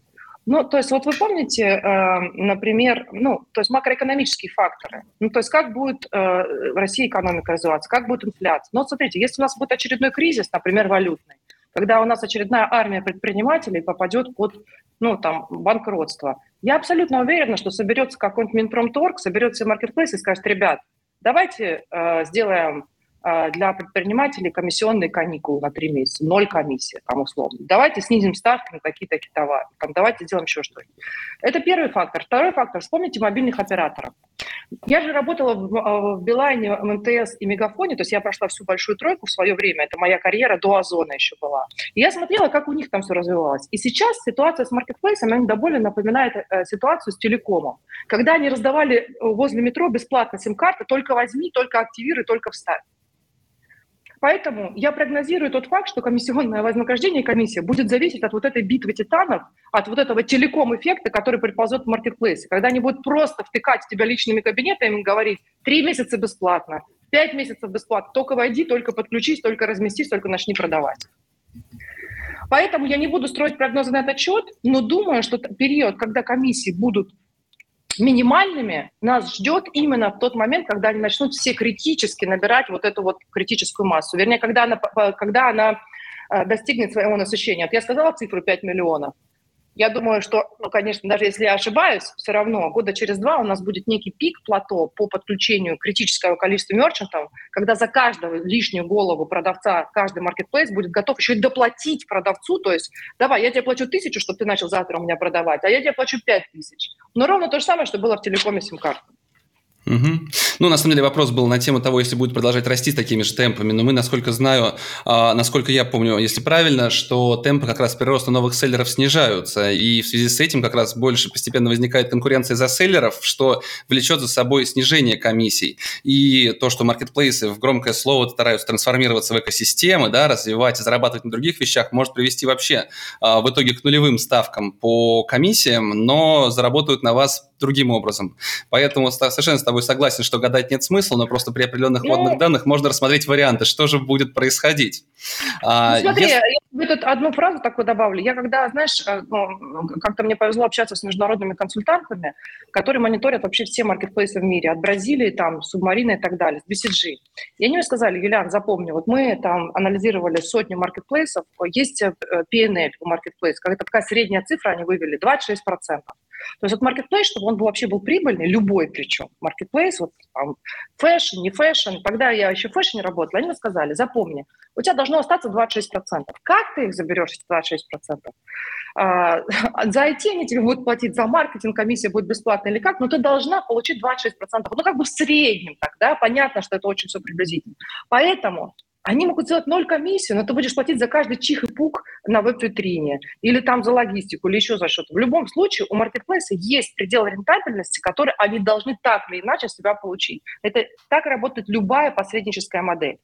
Ну, то есть вот вы помните, э, например, ну, то есть макроэкономические факторы. Ну, то есть как будет э, в России экономика развиваться, как будет инфляция. Но вот смотрите, если у нас будет очередной кризис, например, валютный, когда у нас очередная армия предпринимателей попадет под ну, там, банкротство, я абсолютно уверена, что соберется какой-нибудь Минпромторг, соберется маркетплейс и скажет, ребят, давайте э, сделаем для предпринимателей комиссионные каникулы на три месяца, ноль комиссии, там условно. Давайте снизим ставки на такие-такие товары, там, давайте сделаем еще что-нибудь. Это первый фактор. Второй фактор, вспомните мобильных операторов. Я же работала в, а, в Билайне, МТС и Мегафоне, то есть я прошла всю большую тройку в свое время, это моя карьера до Озона еще была. И я смотрела, как у них там все развивалось. И сейчас ситуация с маркетплейсом, она довольно напоминает э, ситуацию с телекомом. Когда они раздавали возле метро бесплатно сим-карты, только возьми, только активируй, только вставь. Поэтому я прогнозирую тот факт, что комиссионное вознаграждение комиссия будет зависеть от вот этой битвы титанов, от вот этого телеком-эффекта, который предползет в маркетплейсе. Когда они будут просто втыкать тебя личными кабинетами и говорить «три месяца бесплатно», «пять месяцев бесплатно», только войди, только подключись, только разместись, только начни продавать. Поэтому я не буду строить прогнозы на этот счет, но думаю, что период, когда комиссии будут минимальными нас ждет именно в тот момент, когда они начнут все критически набирать вот эту вот критическую массу. Вернее, когда она, когда она э, достигнет своего насыщения. Вот я сказала цифру 5 миллионов. Я думаю, что, ну, конечно, даже если я ошибаюсь, все равно года через два у нас будет некий пик плато по подключению критического количества мерчантов, когда за каждого лишнюю голову продавца каждый маркетплейс будет готов еще и доплатить продавцу, то есть давай, я тебе плачу тысячу, чтобы ты начал завтра у меня продавать, а я тебе плачу пять тысяч. Но ровно то же самое, что было в телекоме сим-карта. Угу. Ну, на самом деле, вопрос был на тему того, если будет продолжать расти с такими же темпами. Но мы, насколько знаю, а, насколько я помню, если правильно, что темпы как раз прироста новых селлеров снижаются. И в связи с этим как раз больше постепенно возникает конкуренция за селлеров, что влечет за собой снижение комиссий. И то, что маркетплейсы в громкое слово стараются трансформироваться в экосистемы, да, развивать и зарабатывать на других вещах, может привести вообще а, в итоге к нулевым ставкам по комиссиям, но заработают на вас другим образом. Поэтому совершенно с тобой согласен, что гадать нет смысла, но просто при определенных ну, вводных данных можно рассмотреть варианты, что же будет происходить. А, ну, смотри, если... я тут одну фразу такую добавлю. Я когда, знаешь, э, ну, как-то мне повезло общаться с международными консультантами, которые мониторят вообще все маркетплейсы в мире, от Бразилии, там, Субмарины и так далее, с BCG. И они мне сказали, Юлиан, запомни, вот мы там анализировали сотню маркетплейсов, есть э, P&L у маркетплейса, это такая средняя цифра они вывели, 26%. То есть вот маркетплейс, чтобы он был, вообще был прибыльный, любой причем, маркетплейс, вот там, fashion, не fashion, тогда я еще в fashion е работала, они мне сказали, запомни, у тебя должно остаться 26%. Как ты их заберешь, эти 26%? А, за IT они тебе будут платить, за маркетинг комиссия будет бесплатная или как, но ты должна получить 26%. Ну, как бы в среднем так, да, понятно, что это очень все приблизительно. Поэтому они могут сделать ноль комиссию, но ты будешь платить за каждый чих и пук на веб-витрине или там за логистику или еще за что-то. В любом случае у маркетплейса есть предел рентабельности, который они должны так или иначе себя получить. Это так работает любая посредническая модель.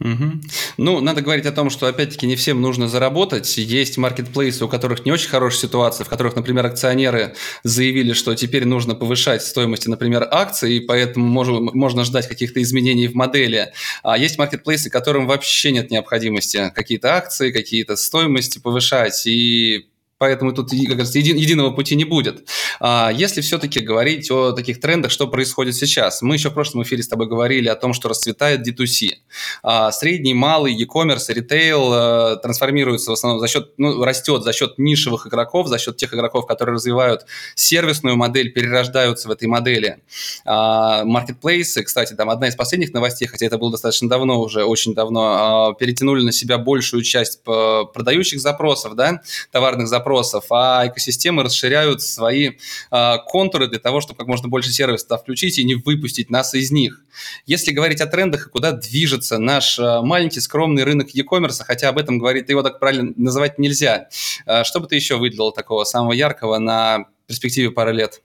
Угу. Ну, надо говорить о том, что, опять-таки, не всем нужно заработать. Есть маркетплейсы, у которых не очень хорошая ситуация, в которых, например, акционеры заявили, что теперь нужно повышать стоимость, например, акций, и поэтому можно, можно ждать каких-то изменений в модели. А есть маркетплейсы, которым вообще нет необходимости какие-то акции, какие-то стоимости повышать, и поэтому тут, как говорится, еди, единого пути не будет. А если все-таки говорить о таких трендах, что происходит сейчас, мы еще в прошлом эфире с тобой говорили о том, что расцветает D2C. А средний, малый, e-commerce, ритейл а, трансформируется в основном за счет, ну, растет за счет нишевых игроков, за счет тех игроков, которые развивают сервисную модель, перерождаются в этой модели. А, маркетплейсы, кстати, там одна из последних новостей, хотя это было достаточно давно уже, очень давно, а, перетянули на себя большую часть продающих запросов, да, товарных запросов, запросов, а экосистемы расширяют свои э, контуры для того, чтобы как можно больше сервисов включить и не выпустить нас из них. Если говорить о трендах и куда движется наш э, маленький скромный рынок e-commerce, хотя об этом говорить его так правильно называть нельзя, э, что бы ты еще выделил такого самого яркого на перспективе пары лет?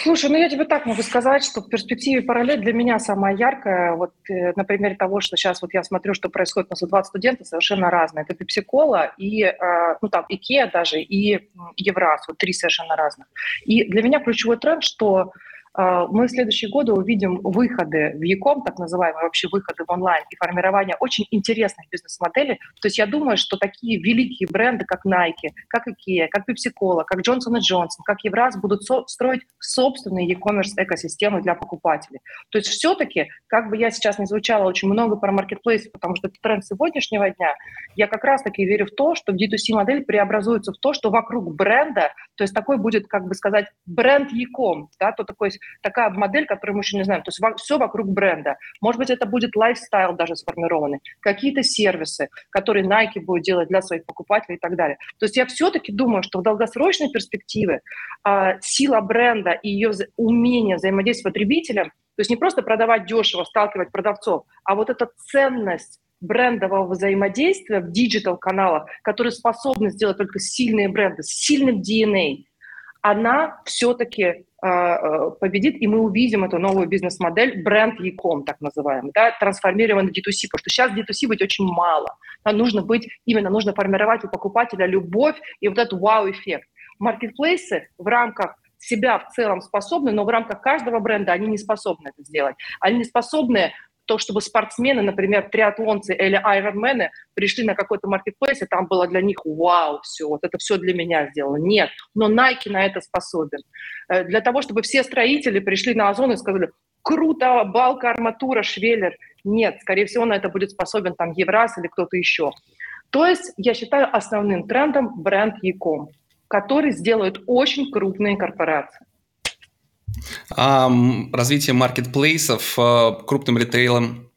Слушай, ну я тебе так могу сказать, что в перспективе параллель для меня самая яркая, вот э, на примере того, что сейчас вот я смотрю, что происходит, у нас 20 студентов совершенно разные. Это Пепси-Кола и, э, ну там, Икеа даже, и Евраз, вот три совершенно разных. И для меня ключевой тренд, что мы в следующие годы увидим выходы в Яком, так называемые вообще выходы в онлайн и формирование очень интересных бизнес-моделей. То есть я думаю, что такие великие бренды, как Nike, как IKEA, как Pepsi-Cola, как Johnson Johnson, как Евраз будут со- строить собственные e-commerce экосистемы для покупателей. То есть все-таки, как бы я сейчас не звучала очень много про маркетплейсы, потому что это тренд сегодняшнего дня, я как раз-таки верю в то, что D2C-модель преобразуется в то, что вокруг бренда, то есть такой будет, как бы сказать, бренд Яком, да, то такой такая модель, которую мы еще не знаем. То есть все вокруг бренда. Может быть, это будет лайфстайл даже сформированный, какие-то сервисы, которые Nike будет делать для своих покупателей и так далее. То есть я все-таки думаю, что в долгосрочной перспективе а, сила бренда и ее умение взаимодействовать с потребителем, то есть не просто продавать дешево, сталкивать продавцов, а вот эта ценность брендового взаимодействия в диджитал-каналах, которые способны сделать только сильные бренды с сильным DNA, она все-таки э, э, победит, и мы увидим эту новую бизнес-модель, бренд Яком, так называемый, да, трансформированный D2C, потому что сейчас D2C быть очень мало. Нам нужно быть, именно нужно формировать у покупателя любовь и вот этот вау-эффект. Маркетплейсы в рамках себя в целом способны, но в рамках каждого бренда они не способны это сделать. Они не способны то, чтобы спортсмены, например, триатлонцы или айронмены пришли на какой-то маркетплейс, и там было для них вау, все, вот это все для меня сделано. Нет, но Nike на это способен. Э, для того, чтобы все строители пришли на Озон и сказали, круто, балка, арматура, швеллер. Нет, скорее всего, на это будет способен там Евраз или кто-то еще. То есть я считаю основным трендом бренд Яком, который сделают очень крупные корпорации. А развитие маркетплейсов э, крупным ритейлом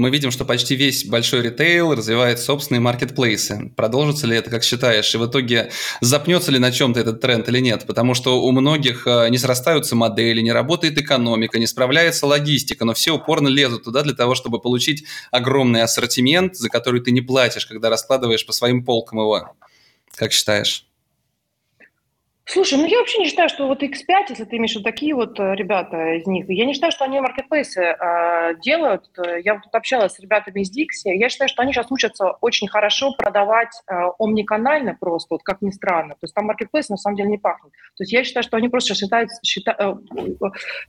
мы видим, что почти весь большой ритейл развивает собственные маркетплейсы. Продолжится ли это, как считаешь? И в итоге запнется ли на чем-то этот тренд или нет? Потому что у многих э, не срастаются модели, не работает экономика, не справляется логистика, но все упорно лезут туда для того, чтобы получить огромный ассортимент, за который ты не платишь, когда раскладываешь по своим полкам его. Как считаешь? Слушай, ну я вообще не считаю, что вот X5, если ты имеешь вот такие вот э, ребята из них, я не считаю, что они маркетплейсы э, делают. Я вот общалась с ребятами из Dixie, я считаю, что они сейчас учатся очень хорошо продавать э, омниканально просто, вот как ни странно. То есть там маркетплейс на самом деле не пахнет. То есть я считаю, что они просто считают, считают, э,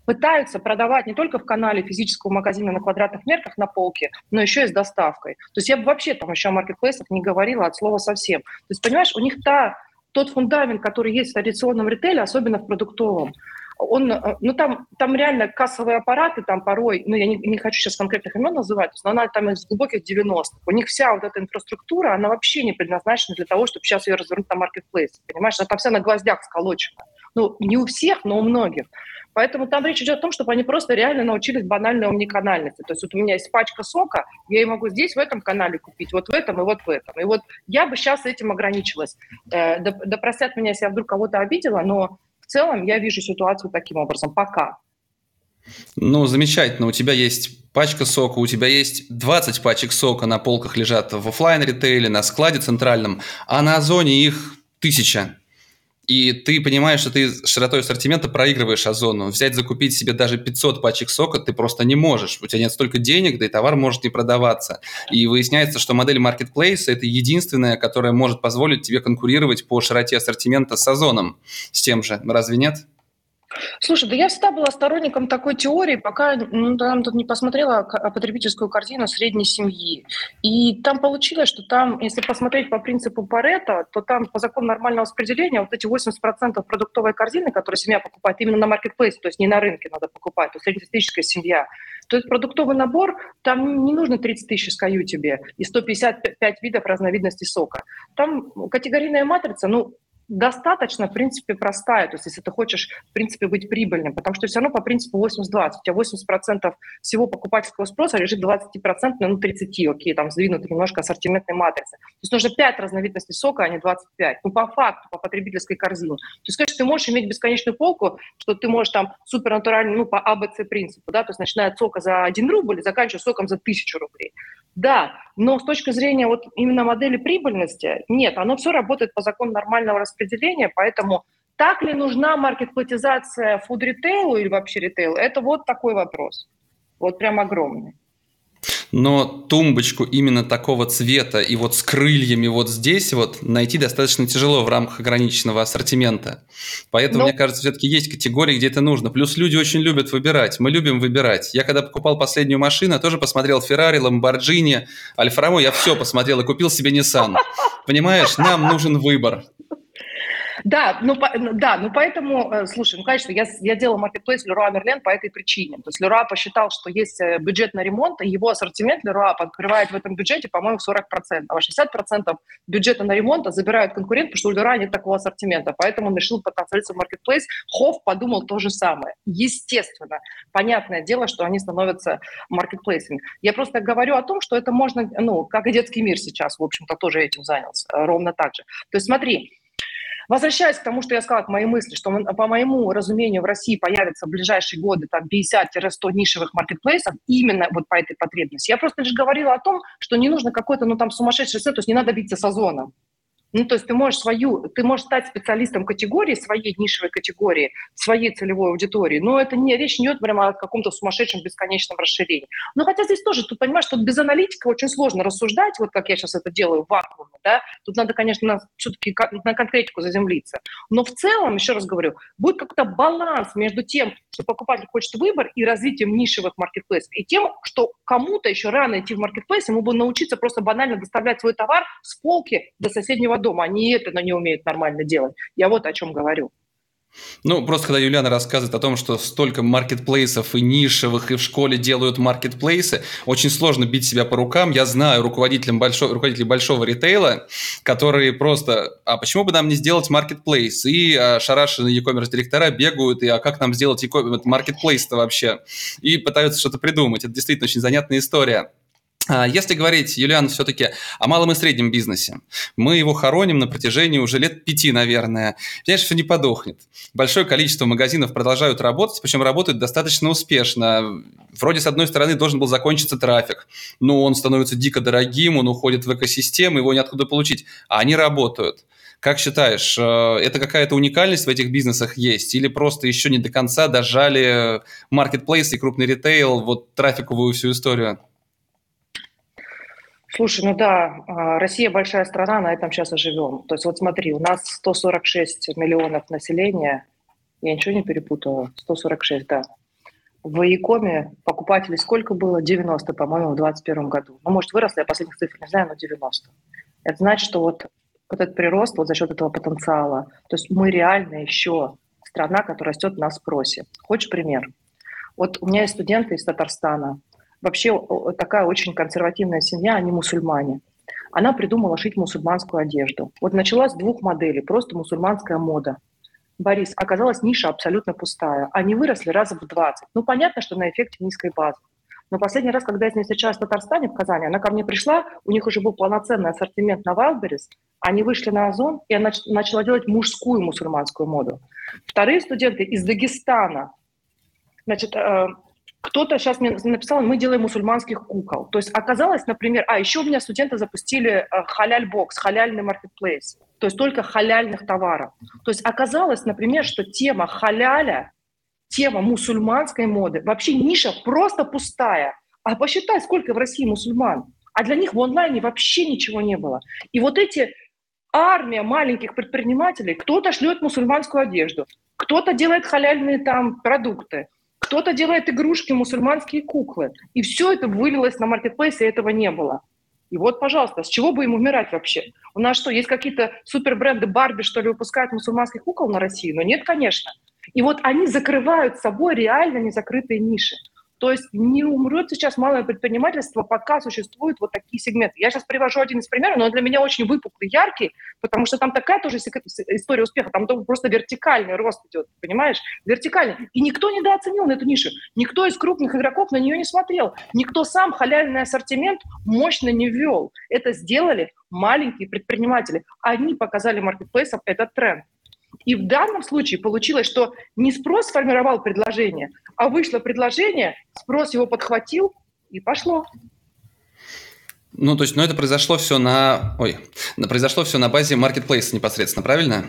пытаются продавать не только в канале физического магазина на квадратных мерках на полке, но еще и с доставкой. То есть я бы вообще там еще о маркетплейсах не говорила от слова совсем. То есть, понимаешь, у них та тот фундамент, который есть в традиционном ритейле, особенно в продуктовом, он, э, ну там, там реально кассовые аппараты, там порой, ну я не, не хочу сейчас конкретных имен называть, но она там из глубоких 90-х. У них вся вот эта инфраструктура, она вообще не предназначена для того, чтобы сейчас ее развернуть на маркетплейс. Понимаешь, она там вся на гвоздях сколочена. Ну, не у всех, но у многих. Поэтому там речь идет о том, чтобы они просто реально научились банальной омниканальности. То есть вот у меня есть пачка сока, я ее могу здесь, в этом канале купить, вот в этом и вот в этом. И вот я бы сейчас этим ограничилась. Э, да, да простят меня, если я вдруг кого-то обидела, но целом я вижу ситуацию таким образом. Пока. Ну, замечательно. У тебя есть пачка сока, у тебя есть 20 пачек сока на полках лежат в офлайн ритейле на складе центральном, а на Озоне их тысяча и ты понимаешь, что ты широтой ассортимента проигрываешь Озону. Взять, закупить себе даже 500 пачек сока ты просто не можешь. У тебя нет столько денег, да и товар может не продаваться. И выясняется, что модель Marketplace – это единственная, которая может позволить тебе конкурировать по широте ассортимента с Озоном. С тем же. Разве нет? Слушай, да я всегда была сторонником такой теории, пока ну, там тут не посмотрела потребительскую картину средней семьи. И там получилось, что там, если посмотреть по принципу Парета, то там по закону нормального распределения вот эти 80% продуктовой корзины, которые семья покупает именно на маркетплейсе, то есть не на рынке надо покупать, то среднестатистическая семья, то есть продуктовый набор, там не нужно 30 тысяч скаю тебе и 155 видов разновидностей сока. Там категорийная матрица, ну, достаточно, в принципе, простая. То есть если ты хочешь, в принципе, быть прибыльным, потому что все равно по принципу 80-20. У тебя 80% всего покупательского спроса лежит 20%, ну 30, окей, там сдвинуты немножко ассортиментной матрицы. То есть нужно 5 разновидностей сока, а не 25. Ну, по факту, по потребительской корзине. То есть, конечно, ты можешь иметь бесконечную полку, что ты можешь там супернатуральный, ну, по АБЦ принципу, да, то есть начиная от сока за 1 рубль и заканчивая соком за 1000 рублей. Да, но с точки зрения вот именно модели прибыльности, нет, оно все работает по закону нормального распределения, поэтому так ли нужна маркетплатизация фуд-ритейлу или вообще ритейлу, это вот такой вопрос. Вот прям огромный но тумбочку именно такого цвета и вот с крыльями вот здесь вот найти достаточно тяжело в рамках ограниченного ассортимента. Поэтому. Ну. мне кажется, все-таки есть категории, где это нужно. Плюс люди очень любят выбирать. Мы любим выбирать. Я когда покупал последнюю машину, тоже посмотрел Ferrari, Lamborghini, Альфа Ромео, я все посмотрел и купил себе Nissan. Понимаешь, нам нужен выбор. Да, ну, по, ну, да, ну поэтому, э, слушай, ну, конечно, я, я делала маркетплейс Леруа Мерлен по этой причине. То есть Леруа посчитал, что есть э, бюджет на ремонт, и его ассортимент Леруа покрывает в этом бюджете, по-моему, 40%. А 60% бюджета на ремонт забирают конкурент, потому что у Леруа нет такого ассортимента. Поэтому он решил поднацелиться в маркетплейс. Хофф подумал то же самое. Естественно, понятное дело, что они становятся маркетплейсами. Я просто говорю о том, что это можно, ну, как и детский мир сейчас, в общем-то, тоже этим занялся, э, ровно так же. То есть смотри, Возвращаясь к тому, что я сказала, к моей мысли, что по моему разумению в России появится в ближайшие годы там 50-100 нишевых маркетплейсов именно вот по этой потребности. Я просто лишь говорила о том, что не нужно какой-то, ну там сумасшедший сет, то есть не надо биться с озоном. Ну, то есть ты можешь свою, ты можешь стать специалистом категории, своей нишевой категории, своей целевой аудитории, но это не, речь не идет прямо о каком-то сумасшедшем бесконечном расширении. Но хотя здесь тоже, тут понимаешь, что без аналитика очень сложно рассуждать, вот как я сейчас это делаю в вакууме, да, тут надо, конечно, все-таки на конкретику заземлиться. Но в целом, еще раз говорю, будет какой-то баланс между тем, что покупатель хочет выбор и развитием нишевых маркетплейсов, и тем, что кому-то еще рано идти в маркетплейс, ему бы научиться просто банально доставлять свой товар с полки до соседнего дома. Они это не умеют нормально делать. Я вот о чем говорю. Ну, просто когда Юлиана рассказывает о том, что столько маркетплейсов и нишевых, и в школе делают маркетплейсы, очень сложно бить себя по рукам. Я знаю руководителям большого, руководителей большого ритейла, которые просто, а почему бы нам не сделать маркетплейс? И а, шарашенные e-commerce директора бегают, и а как нам сделать маркетплейс-то вообще? И пытаются что-то придумать. Это действительно очень занятная история. А, если говорить, Юлиан, все-таки о малом и среднем бизнесе, мы его хороним на протяжении уже лет пяти, наверное. Понимаешь, что не подохнет. Большое количество магазинов продолжают работать, причем работают достаточно успешно. Вроде, с одной стороны, должен был закончиться трафик, но он становится дико дорогим, он уходит в экосистему, его неоткуда получить, а они работают. Как считаешь, э, это какая-то уникальность в этих бизнесах есть? Или просто еще не до конца дожали маркетплейс и крупный ритейл, вот трафиковую всю историю? Слушай, ну да, а, Россия большая страна, на этом сейчас и живем. То есть вот смотри, у нас 146 миллионов населения, я ничего не перепутала, 146, да. В Якоме покупателей сколько было? 90, по-моему, в 2021 году. Ну, может, выросли, я последних цифр не знаю, но 90. Это значит, что вот, вот этот прирост вот за счет этого потенциала, то есть мы реально еще страна, которая растет на спросе. Хочешь пример? Вот у меня есть студенты из Татарстана, вообще такая очень консервативная семья, они мусульмане. Она придумала шить мусульманскую одежду. Вот начала с двух моделей, просто мусульманская мода. Борис, оказалась ниша абсолютно пустая. Они выросли раза в 20. Ну, понятно, что на эффекте низкой базы. Но последний раз, когда я с ней встречалась в Татарстане, в Казани, она ко мне пришла, у них уже был полноценный ассортимент на Wildberries, они вышли на Озон, и она начала делать мужскую мусульманскую моду. Вторые студенты из Дагестана, значит, э, кто-то сейчас мне написал, мы делаем мусульманских кукол. То есть оказалось, например, а еще у меня студенты запустили э, халяль-бокс, халяльный маркетплейс, то есть только халяльных товаров. То есть оказалось, например, что тема халяля, тема мусульманской моды, вообще ниша просто пустая. А посчитай, сколько в России мусульман. А для них в онлайне вообще ничего не было. И вот эти армия маленьких предпринимателей, кто-то шлет мусульманскую одежду, кто-то делает халяльные там продукты, кто-то делает игрушки, мусульманские куклы. И все это вылилось на маркетплейс, и этого не было. И вот, пожалуйста, с чего бы им умирать вообще? У нас что, есть какие-то супербренды Барби, что ли, выпускают мусульманских кукол на Россию? Но нет, конечно. И вот они закрывают собой реально незакрытые ниши. То есть не умрет сейчас малое предпринимательство, пока существуют вот такие сегменты. Я сейчас привожу один из примеров, но он для меня очень выпуклый, яркий, потому что там такая тоже история успеха, там просто вертикальный рост идет, понимаешь? Вертикальный. И никто недооценил на эту нишу. Никто из крупных игроков на нее не смотрел. Никто сам халяльный ассортимент мощно не ввел. Это сделали маленькие предприниматели. Они показали маркетплейсам этот тренд. И в данном случае получилось, что не спрос сформировал предложение, а вышло предложение, спрос его подхватил и пошло. Ну, то есть, ну, это произошло все на... Ой, произошло все на базе маркетплейса непосредственно, правильно?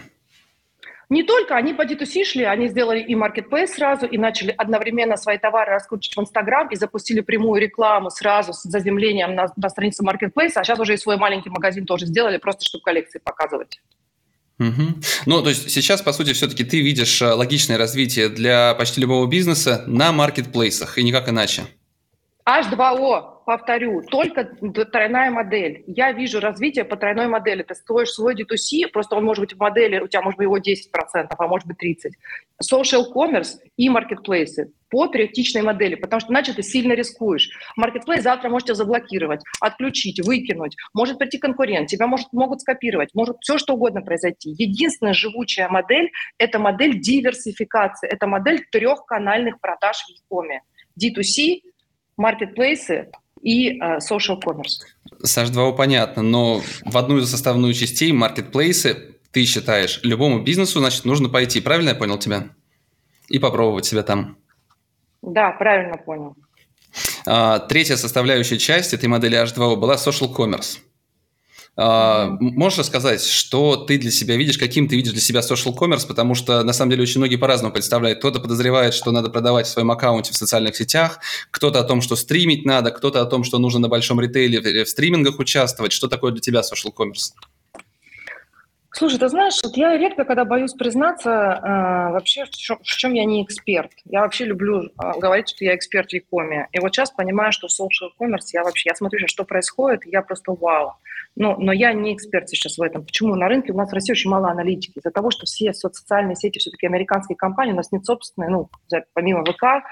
Не только, они по D2C шли, они сделали и маркетплейс сразу, и начали одновременно свои товары раскручивать в Инстаграм, и запустили прямую рекламу сразу с заземлением на, на странице маркетплейса, а сейчас уже и свой маленький магазин тоже сделали, просто чтобы коллекции показывать. Угу. Ну, то есть сейчас, по сути, все-таки ты видишь э, логичное развитие для почти любого бизнеса на маркетплейсах, и никак иначе. H2O. Но, повторю, только тройная модель. Я вижу развитие по тройной модели. Ты строишь свой D2C, просто он может быть в модели, у тебя может быть его 10%, а может быть 30%. Social commerce и маркетплейсы по триотичной модели, потому что иначе ты сильно рискуешь. Маркетплейс завтра можете заблокировать, отключить, выкинуть. Может прийти конкурент, тебя может, могут скопировать, может все что угодно произойти. Единственная живучая модель – это модель диверсификации, это модель трехканальных продаж в e D2C, маркетплейсы и э, social commerce. С H2O понятно, но в одну из составную частей маркетплейсы ты считаешь, любому бизнесу, значит, нужно пойти. Правильно я понял тебя? И попробовать себя там. Да, правильно понял. А, третья составляющая часть этой модели H2O была social commerce. А, можешь рассказать, что ты для себя видишь, каким ты видишь для себя social commerce, потому что на самом деле очень многие по-разному представляют. Кто-то подозревает, что надо продавать в своем аккаунте в социальных сетях, кто-то о том, что стримить надо, кто-то о том, что нужно на большом ритейле в стримингах участвовать. Что такое для тебя social commerce? Слушай, ты знаешь, вот я редко, когда боюсь признаться, э, вообще в чем, в чем я не эксперт. Я вообще люблю э, говорить, что я эксперт в Якоме. И вот сейчас понимаю, что в social commerce я вообще, я смотрю, что происходит, и я просто вау. Но, но я не эксперт сейчас в этом. Почему? На рынке у нас в России очень мало аналитики. Из-за того, что все социальные сети все-таки американские компании, у нас нет собственной, ну, помимо ВК,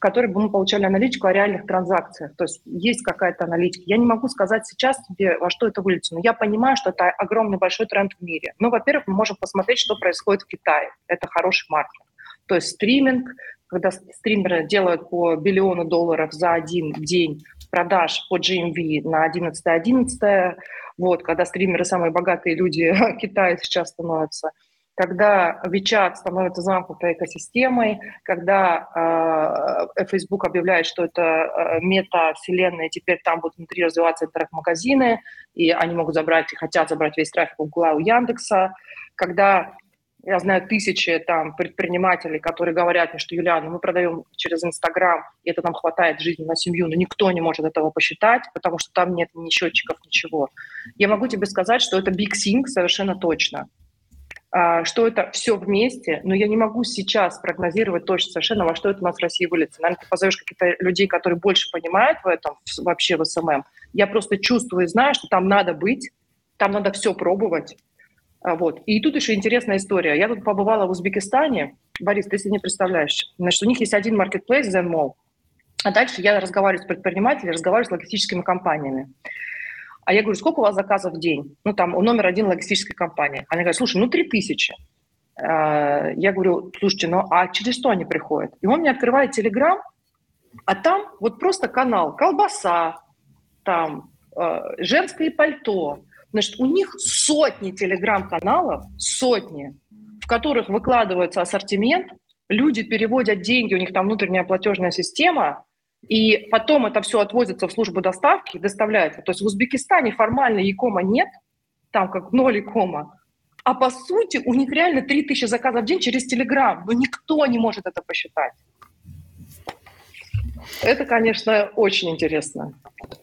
в которой бы мы получали аналитику о реальных транзакциях. То есть есть какая-то аналитика. Я не могу сказать сейчас тебе, во что это выльется, но я понимаю, что это огромный большой тренд в мире. Ну, во-первых, мы можем посмотреть, что происходит в Китае. Это хороший маркет. То есть стриминг, когда стримеры делают по биллиону долларов за один день продаж по GMV на 11 11 вот, когда стримеры самые богатые люди Китая сейчас становятся – когда WeChat становится замкнутой экосистемой, когда э, Facebook объявляет, что это э, мета-вселенная, теперь там будут внутри развиваться интернет-магазины, и они могут забрать и хотят забрать весь трафик у Гугла, у Яндекса, когда я знаю тысячи там предпринимателей, которые говорят мне, что, Юлиана, мы продаем через Инстаграм, и это нам хватает жизни на семью, но никто не может этого посчитать, потому что там нет ни счетчиков, ничего. Я могу тебе сказать, что это big thing совершенно точно. А, что это все вместе, но я не могу сейчас прогнозировать точно совершенно, во что это у нас в России выльется. Наверное, ты позовешь каких-то людей, которые больше понимают в этом, вообще в SMM. Я просто чувствую и знаю, что там надо быть, там надо все пробовать. А, вот. И тут еще интересная история. Я тут побывала в Узбекистане. Борис, ты себе не представляешь. Значит, у них есть один маркетплейс, ZoodMall. А дальше я разговариваю с предпринимателями, разговариваю с логистическими компаниями. А я говорю, сколько у вас заказов в день? Ну, там, у номер один логистической компании. Они говорят, слушай, ну, три тысячи. А, я говорю, слушайте, ну, а через что они приходят? И он мне открывает Телеграм, а там вот просто канал колбаса, там э, женское пальто. Значит, у них сотни телеграм-каналов, сотни, в которых выкладывается ассортимент, люди переводят деньги, у них там внутренняя платежная система, и потом это все отвозится в службу доставки доставляется. То есть в Узбекистане формально Якома нет, там как ноль Якома, а по сути у них реально 3000 заказов в день через Телеграм. Но никто не может это посчитать. Это, конечно, очень интересно.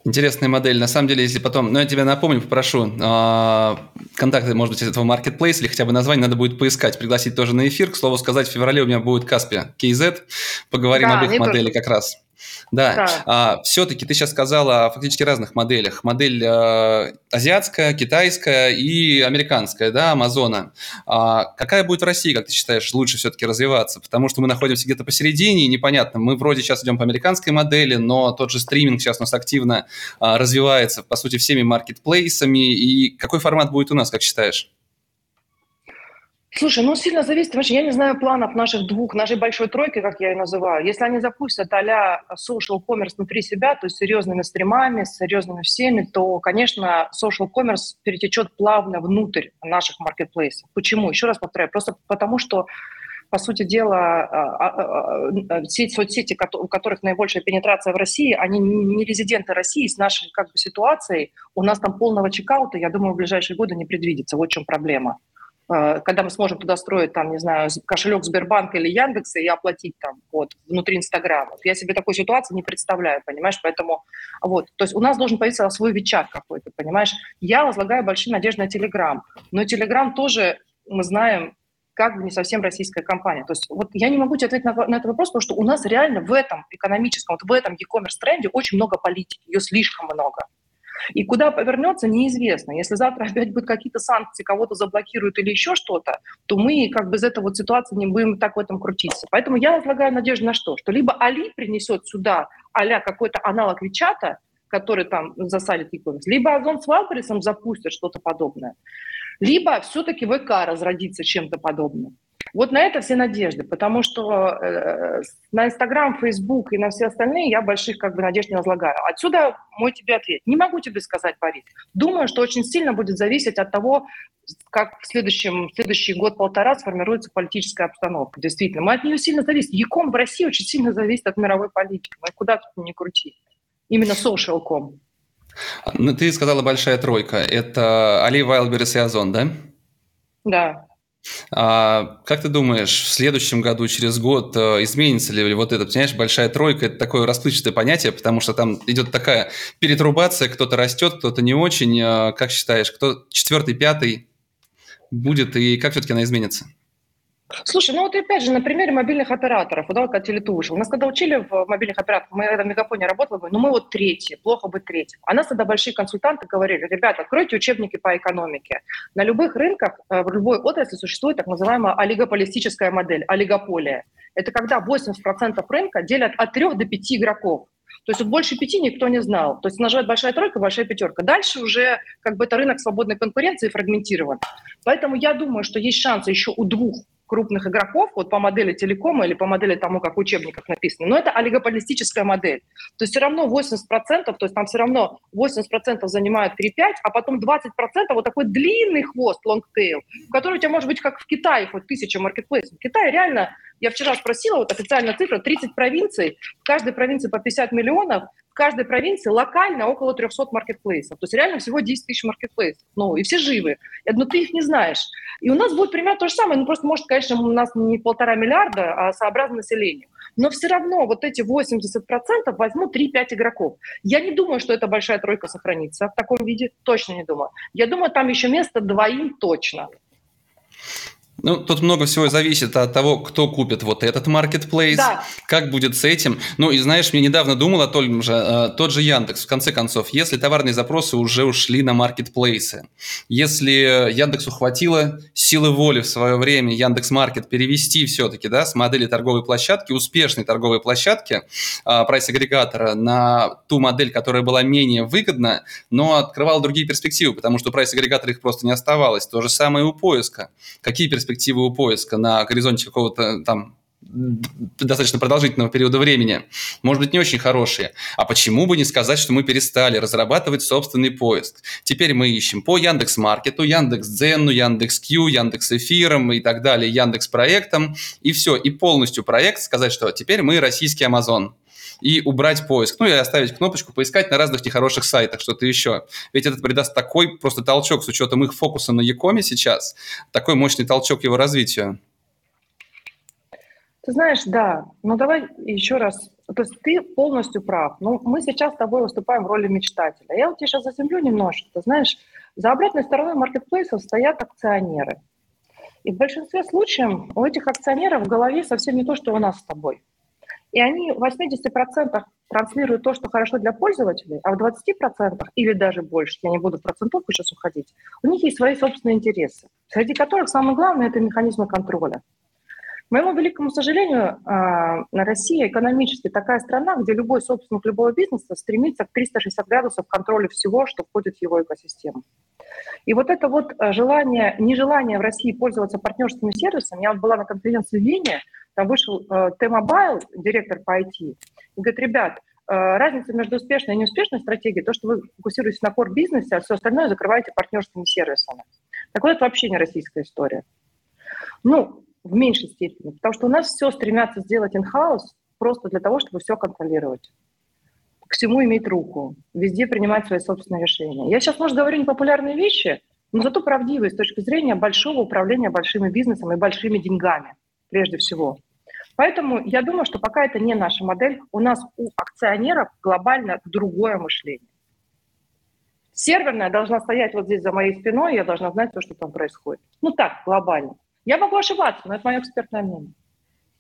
Интересная модель. На самом деле, если потом... Ну, я тебя напомню, попрошу. Э, контакты, может быть, этого маркетплейса или хотя бы название надо будет поискать, пригласить тоже на эфир. К слову сказать, в феврале у меня будет Каспия KZ. Поговорим да, об их модели тоже. как раз. Да, да. А, все-таки ты сейчас сказала о фактически разных моделях. Модель э, азиатская, китайская и американская, да, Амазона. А, какая будет в России, как ты считаешь, лучше все-таки развиваться? Потому что мы находимся где-то посередине, и непонятно. Мы вроде сейчас идем по американской модели, но тот же стриминг сейчас у нас активно а, развивается, по сути, всеми маркетплейсами. И какой формат будет у нас, как считаешь? Слушай, ну сильно зависит. Вообще, я не знаю планов наших двух, нашей большой тройки, как я ее называю. Если они запустят а-ля social commerce внутри себя, то есть серьезными стримами, с серьезными всеми, то, конечно, social commerce перетечет плавно внутрь наших маркетплейсов. Почему? Еще раз повторяю, просто потому что по сути дела, а, а, а, сеть, соцсети, у которых наибольшая пенетрация в России, они не резиденты России с нашей как бы, ситуацией. У нас там полного чекаута, я думаю, в ближайшие годы не предвидится. Вот в чем проблема. Э, когда мы сможем туда строить, там, не знаю, кошелек Сбербанка или Яндекса и оплатить там вот внутри Инстаграма. Я себе такой ситуации не представляю, понимаешь, поэтому вот, то есть у нас должен появиться свой Вичат какой-то, понимаешь. Я возлагаю большие надежды на Телеграм, но Телеграм тоже, мы знаем, как бы не совсем российская компания. То есть вот я не могу тебе ответить на, на этот вопрос, потому что у нас реально в этом экономическом, вот в этом e-commerce тренде очень много политики, ее слишком много. И куда повернется, неизвестно. Если завтра опять будут какие-то санкции, кого-то заблокируют или еще что-то, то мы как бы из этого вот ситуации не будем так в этом крутиться. Поэтому я возлагаю надежду на что? Что либо Али принесет сюда а какой-то аналог Вичата, который там засадит e-commerce, либо Озон с Валбересом запустят что-то подобное, либо все-таки ВК разродится чем-то подобным. Вот на это все надежды, потому что э, на Инстаграм, Фейсбук и на все остальные я больших как бы надежд не возлагаю. Отсюда мой тебе ответ. Не могу тебе сказать, Борис. Думаю, что очень сильно будет зависеть от того, как в следующем, в следующий год-полтора сформируется политическая обстановка. Действительно, мы от нее сильно зависим. Яком в России очень сильно зависит от мировой политики. Мы куда тут не крути. Именно social.com. Ну, ты сказала большая тройка. Это Али Вайлберес и Озон, да? Да. А, как ты думаешь, в следующем году, через год, э, изменится ли вот это, понимаешь, большая тройка, это такое расплывчатое понятие, потому что там идет такая перетрубация, кто-то растет, кто-то не очень. А, как считаешь, кто четвертый, пятый будет и как все-таки она изменится? Слушай, ну вот опять же на примере мобильных операторов, вот когда Теле2 вышел. Нас когда учили в мобильных операторах, мы в Мегафоне работали, ну мы вот третьи, плохо быть третьим. А нас тогда большие консультанты говорили, ребята, откройте учебники по экономике. На любых рынках, э, в любой отрасли существует так называемая олигополистическая модель, олигополия. Это когда 80% рынка делят от 3 до 5 игроков. То есть вот больше пяти никто не знал. То есть нажать большая тройка, большая пятерка. Дальше уже как бы это рынок свободной конкуренции фрагментирован. Поэтому я думаю, что есть шансы еще у двух крупных игроков, вот по модели телекома или по модели тому, как в учебниках написано, но это олигополистическая модель. То есть все равно 80%, то есть там все равно 80% занимают 3-5, а потом 20% вот такой длинный хвост, long tail, в который у тебя может быть как в Китае, хоть тысяча маркетплейсов. В Китае реально, я вчера спросила, вот официальная цифра, 30 провинций, в каждой провинции по 50 миллионов, каждой провинции локально около 300 маркетплейсов. То есть реально всего 10 тысяч маркетплейсов. Ну, и все живы. Но ты их не знаешь. И у нас будет примерно то же самое. Ну, просто, может, конечно, у нас не полтора миллиарда, а сообразно населению. Но все равно вот эти 80% возьмут 3-5 игроков. Я не думаю, что эта большая тройка сохранится в таком виде. Точно не думаю. Я думаю, там еще место двоим точно. Ну, тут много всего зависит от того, кто купит вот этот маркетплейс, да. как будет с этим. Ну, и знаешь, мне недавно думал о том же, э, тот же Яндекс, в конце концов, если товарные запросы уже ушли на маркетплейсы, если Яндексу хватило силы воли в свое время Яндекс Маркет перевести все-таки, да, с модели торговой площадки, успешной торговой площадки, э, прайс-агрегатора, на ту модель, которая была менее выгодна, но открывала другие перспективы, потому что прайс-агрегатора их просто не оставалось. То же самое и у поиска. Какие перспективы перспективы у поиска на горизонте какого-то там достаточно продолжительного периода времени, может быть, не очень хорошие. А почему бы не сказать, что мы перестали разрабатывать собственный поиск? Теперь мы ищем по Яндекс Маркету, Яндекс Дзену, Яндекс Кью, Яндекс Эфиром и так далее, Яндекс Проектом, и все, и полностью проект сказать, что теперь мы российский Амазон и убрать поиск. Ну и оставить кнопочку поискать на разных нехороших сайтах, что-то еще. Ведь это придаст такой просто толчок с учетом их фокуса на Якоме сейчас, такой мощный толчок его развитию. Ты знаешь, да. Но давай еще раз. То есть ты полностью прав. Ну, мы сейчас с тобой выступаем в роли мечтателя. Я вот тебе сейчас заземлю немножко. Ты знаешь, за обратной стороной маркетплейсов стоят акционеры. И в большинстве случаев у этих акционеров в голове совсем не то, что у нас с тобой. И они в 80% транслируют то, что хорошо для пользователей, а в 20% или даже больше, я не буду в процентовку сейчас уходить, у них есть свои собственные интересы, среди которых самое главное – это механизмы контроля. К моему великому сожалению, а, Россия экономически такая страна, где любой собственник любого бизнеса стремится к 360 градусов контроля всего, что входит в его экосистему. И вот это вот а, желание, нежелание в России пользоваться партнерскими сервисами, я вот была на конференции в Вене, там вышел э, T-Mobile, директор по IT, и говорит, ребят, разница между успешной и неуспешной стратегией, то, что вы фокусируетесь на core-бизнесе, а все остальное закрываете партнерскими сервисами. Так вот, это вообще не российская история. Ну, в меньшей степени, потому что у нас все стремятся сделать in-house просто для того, чтобы все контролировать к всему иметь руку, везде принимать свои собственные решения. Я сейчас, может, говорю непопулярные вещи, но зато правдивые с точки зрения большого управления большими бизнесом и большими деньгами, прежде всего. Поэтому я думаю, что пока это не наша модель, у нас у акционеров глобально другое мышление. Серверная должна стоять вот здесь за моей спиной, я должна знать то, что там происходит. Ну так, глобально. Я могу ошибаться, но это мое экспертное мнение.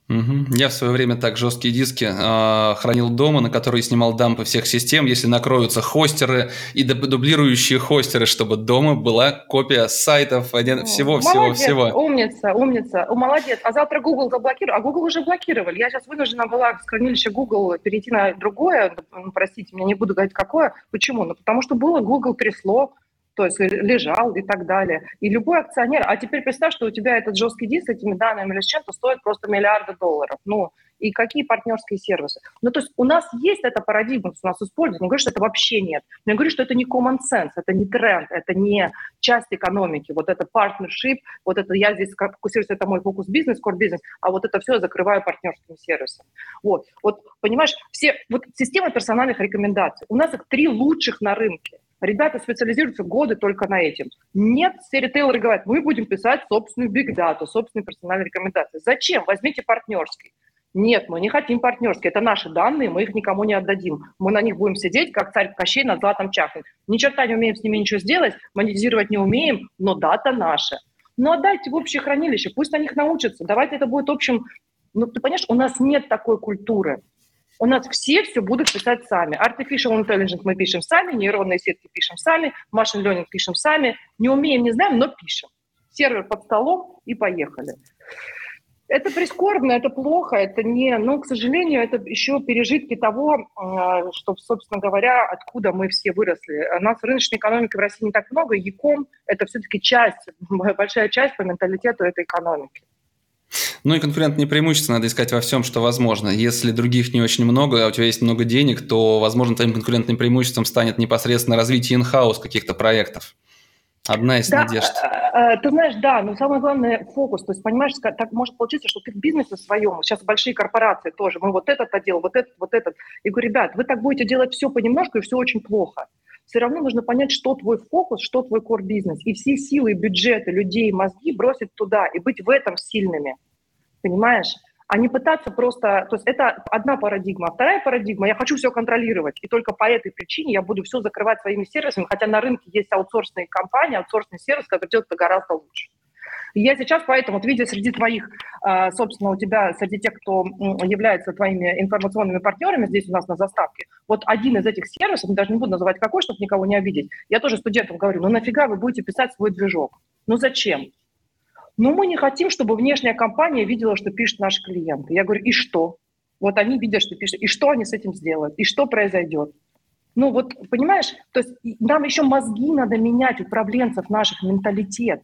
Угу. Я в свое время так жесткие диски э, хранил дома, на которые снимал дампы всех систем, если накроются хостеры и дублирующие хостеры, чтобы дома была копия сайтов, один, всего, всего, всего. Умница, умница, О, молодец. А завтра Google заблокирует, а Google уже блокировали. Я сейчас вынуждена была с хранилища Google перейти на другое, простите меня, не буду говорить какое. Почему? Ну, потому что было Google трясло, то есть лежал и так далее. И любой акционер, а теперь представь, что у тебя этот жесткий диск с этими данными или с чем-то стоит просто миллиарды долларов. Ну, и какие партнерские сервисы. Ну, то есть у нас есть эта парадигма, у нас используют. Не говорю, что это вообще нет. Но я говорю, что это не common sense, это не тренд, это не часть экономики. Вот это partnership, вот это я здесь фокусируюсь, это мой фокус бизнес, core бизнес, а вот это все я закрываю партнерским сервисом. Вот, вот понимаешь, все, вот система персональных рекомендаций. У нас их три лучших на рынке. Ребята специализируются годы только на этом. Нет, все ритейлеры говорят, мы будем писать собственную биг дату, собственные персональные рекомендации. Зачем? Возьмите партнерский. Нет, мы не хотим партнерские. Это наши данные, мы их никому не отдадим. Мы на них будем сидеть, как царь Кощей на златом чахне. Ни черта не умеем с ними ничего сделать, монетизировать не умеем, но дата наша. Ну отдайте в общее хранилище, пусть на них научатся. Давайте это будет общим... Ну, ты понимаешь, у нас нет такой культуры. У нас все все будут писать сами. Artificial Intelligence мы пишем сами, нейронные сетки пишем сами, Machine Learning пишем сами. Не умеем, не знаем, но пишем. Сервер под столом и поехали. Это прискорбно, это плохо, это не, ну, к сожалению, это еще пережитки того, э, что, собственно говоря, откуда мы все выросли. У нас рыночной экономики в России не так много, ЯКОМ – это все-таки часть, большая часть по менталитету этой экономики. Ну и конкурентные преимущества надо искать во всем, что возможно. Если других не очень много, а у тебя есть много денег, то, возможно, твоим конкурентным преимуществом станет непосредственно развитие in-house каких-то проектов. Одна из да, надежд. Э, э, ты знаешь, да, но самое главное фокус. То есть, понимаешь, так может получиться, что ты в бизнесе своем, сейчас большие корпорации тоже, мы вот этот отдел, вот этот, вот этот. И говорю, ребят, вы так будете делать все понемножку, и все очень плохо. Все равно нужно понять, что твой фокус, что твой core бизнес. И все силы, бюджеты, людей, мозги бросить туда и быть в этом сильными понимаешь? а не пытаться просто... То есть это одна парадигма. Вторая парадигма – я хочу все контролировать, и только по этой причине я буду все закрывать своими сервисами, хотя на рынке есть аутсорсные компании, аутсорсный сервис, который делает это гораздо лучше. Я сейчас поэтому, вот видя среди твоих, а, собственно, у тебя, среди тех, кто является твоими информационными партнерами здесь у нас на заставке, вот один из этих сервисов, даже не буду называть какой, чтобы никого не обидеть, я тоже студентам говорю, ну нафига вы будете писать свой движок? Ну зачем? Но мы не хотим, чтобы внешняя компания видела, что пишут наши клиенты. Я говорю, и что? Вот они видят, что пишут. И что они с этим сделают? И что произойдет? Ну вот, понимаешь, то есть нам еще мозги надо менять, управленцев наших, менталитет.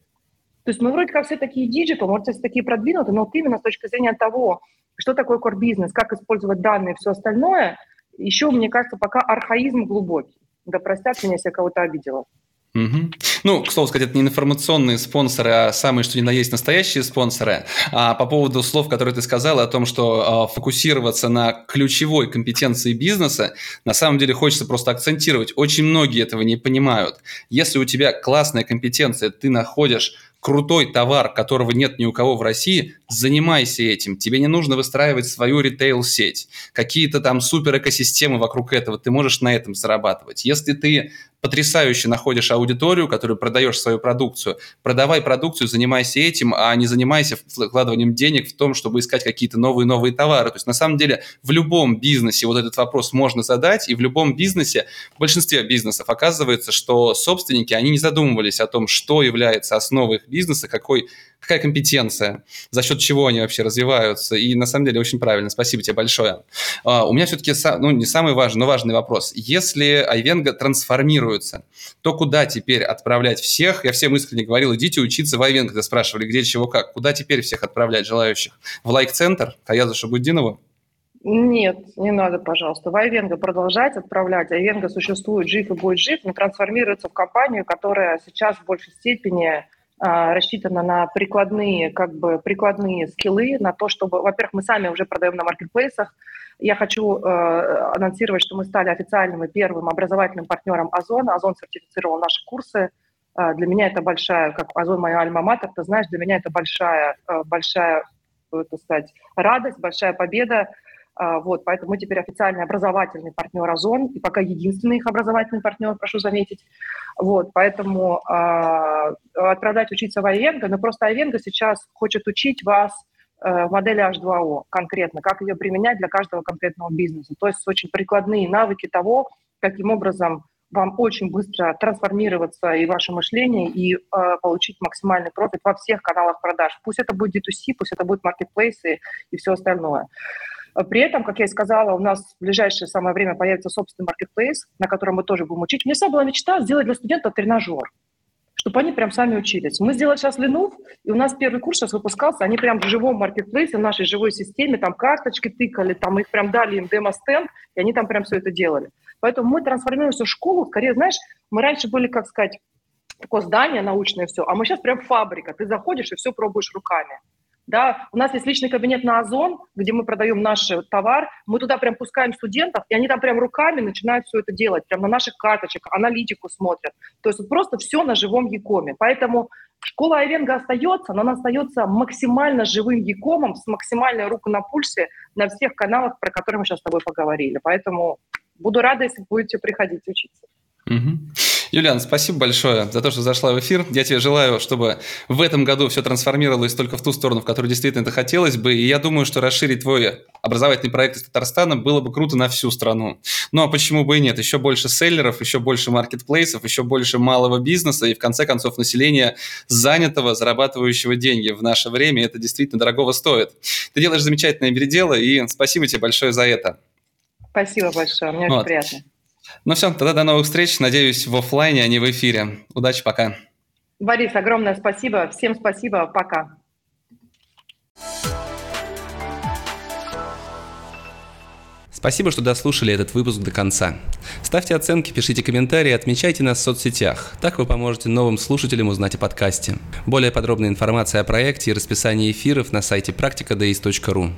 То есть мы вроде как все такие digital, может, все такие продвинутые, но вот именно с точки зрения того, что такое core бизнес, как использовать данные и все остальное, еще, мне кажется, пока архаизм глубокий. Да простят меня, если я кого-то обидела. Угу. Ну, к слову сказать, это не информационные спонсоры, а самые, что ни на есть, настоящие спонсоры. А по поводу слов, которые ты сказал, о том, что э, фокусироваться на ключевой компетенции бизнеса, на самом деле хочется просто акцентировать. Очень многие этого не понимают. Если у тебя классная компетенция, ты находишь крутой товар, которого нет ни у кого в России, занимайся этим. Тебе не нужно выстраивать свою ритейл-сеть, какие-то там супер экосистемы вокруг этого. Ты можешь на этом зарабатывать. Если ты потрясающе находишь аудиторию, которую продаешь свою продукцию, продавай продукцию, занимайся этим, а не занимайся вкладыванием денег в том, чтобы искать какие-то новые-новые товары. То есть на самом деле в любом бизнесе вот этот вопрос можно задать, и в любом бизнесе, в большинстве бизнесов оказывается, что собственники, они не задумывались о том, что является основой их бизнеса, какой какая компетенция, за счет чего они вообще развиваются. И на самом деле очень правильно. Спасибо тебе большое. Uh, у меня все-таки, ну, не самый важный, но важный вопрос. Если Айвенга трансформируется, то куда теперь отправлять всех? Я всем искренне говорил, идите учиться в Айвенго. Когда спрашивали, где, чего, как. Куда теперь всех отправлять желающих? В лайк-центр? Каяза Шабуддинова? Нет, не надо, пожалуйста. В Айвенго продолжать отправлять. Айвенго существует жив и будет жив, но трансформируется в компанию, которая сейчас в большей степени а, рассчитана на прикладные, как бы, прикладные скиллы, на то, чтобы, во-первых, мы сами уже продаем на маркетплейсах. Я хочу э, анонсировать, что мы стали официальным и первым образовательным партнером Озона. Озон сертифицировал наши курсы. Э, для меня это большая, как Озон моя альма-матер, ты знаешь, для меня это большая, э, большая, так сказать, радость, большая победа. А, вот, поэтому мы теперь официальный образовательный партнер Озон, и пока единственный их образовательный партнер, прошу заметить. Вот, поэтому э, отправлять учиться в Айвенго, но просто Айвенго сейчас хочет учить вас э, модели H2O конкретно, как ее применять для каждого конкретного бизнеса. То есть очень прикладные навыки того, каким образом вам очень быстро трансформироваться и ваше мышление, и э, получить максимальный профит во всех каналах продаж. Пусть это будет D2C, пусть это будет маркетплейсы и все остальное. При этом, как я и сказала, у нас в ближайшее самое время появится собственный маркетплейс, на котором мы тоже будем учить. У меня вся была мечта сделать для студентов тренажер, чтобы они прям сами учились. Мы сделали сейчас Ленув, и у нас первый курс сейчас выпускался, они прям в живом маркетплейсе, в нашей живой системе, там карточки тыкали, там их прям дали им демо-стенд, и они там прям все это делали. Поэтому мы трансформируемся в школу, скорее, знаешь, мы раньше были, как сказать, такое здание научное все, а мы сейчас прям фабрика. Ты заходишь и все пробуешь руками. Да, у нас есть личный кабинет на Озон, где мы продаем наш товар. Мы туда прям пускаем студентов, и они там прям руками начинают все это делать, прям на наших карточках, аналитику смотрят. То есть вот просто все на живом Якоме. Поэтому школа Айвенга остается, но она остается максимально живым Якомом с максимальной рукой на пульсе на всех каналах, про которые мы сейчас с тобой поговорили. Поэтому буду рада, если будете приходить учиться. Угу. Юлиан, спасибо большое за то, что зашла в эфир. Я тебе желаю, чтобы в этом году все трансформировалось только в ту сторону, в которую действительно это хотелось бы. И я думаю, что расширить твой образовательный проект из Татарстана было бы круто на всю страну. Ну а почему бы и нет? Еще больше селлеров, еще больше маркетплейсов, еще больше малого бизнеса и в конце концов населения занятого, зарабатывающего деньги в наше время. Это действительно дорогого стоит. Ты делаешь замечательное дело, и спасибо тебе большое за это. Спасибо большое, мне вот. очень приятно. Ну все, тогда до новых встреч. Надеюсь, в офлайне, а не в эфире. Удачи, пока. Борис, огромное спасибо. Всем спасибо. Пока. Спасибо, что дослушали этот выпуск до конца. Ставьте оценки, пишите комментарии, отмечайте нас в соцсетях. Так вы поможете новым слушателям узнать о подкасте. Более подробная информация о проекте и расписании эфиров на сайте практикадеис.ру.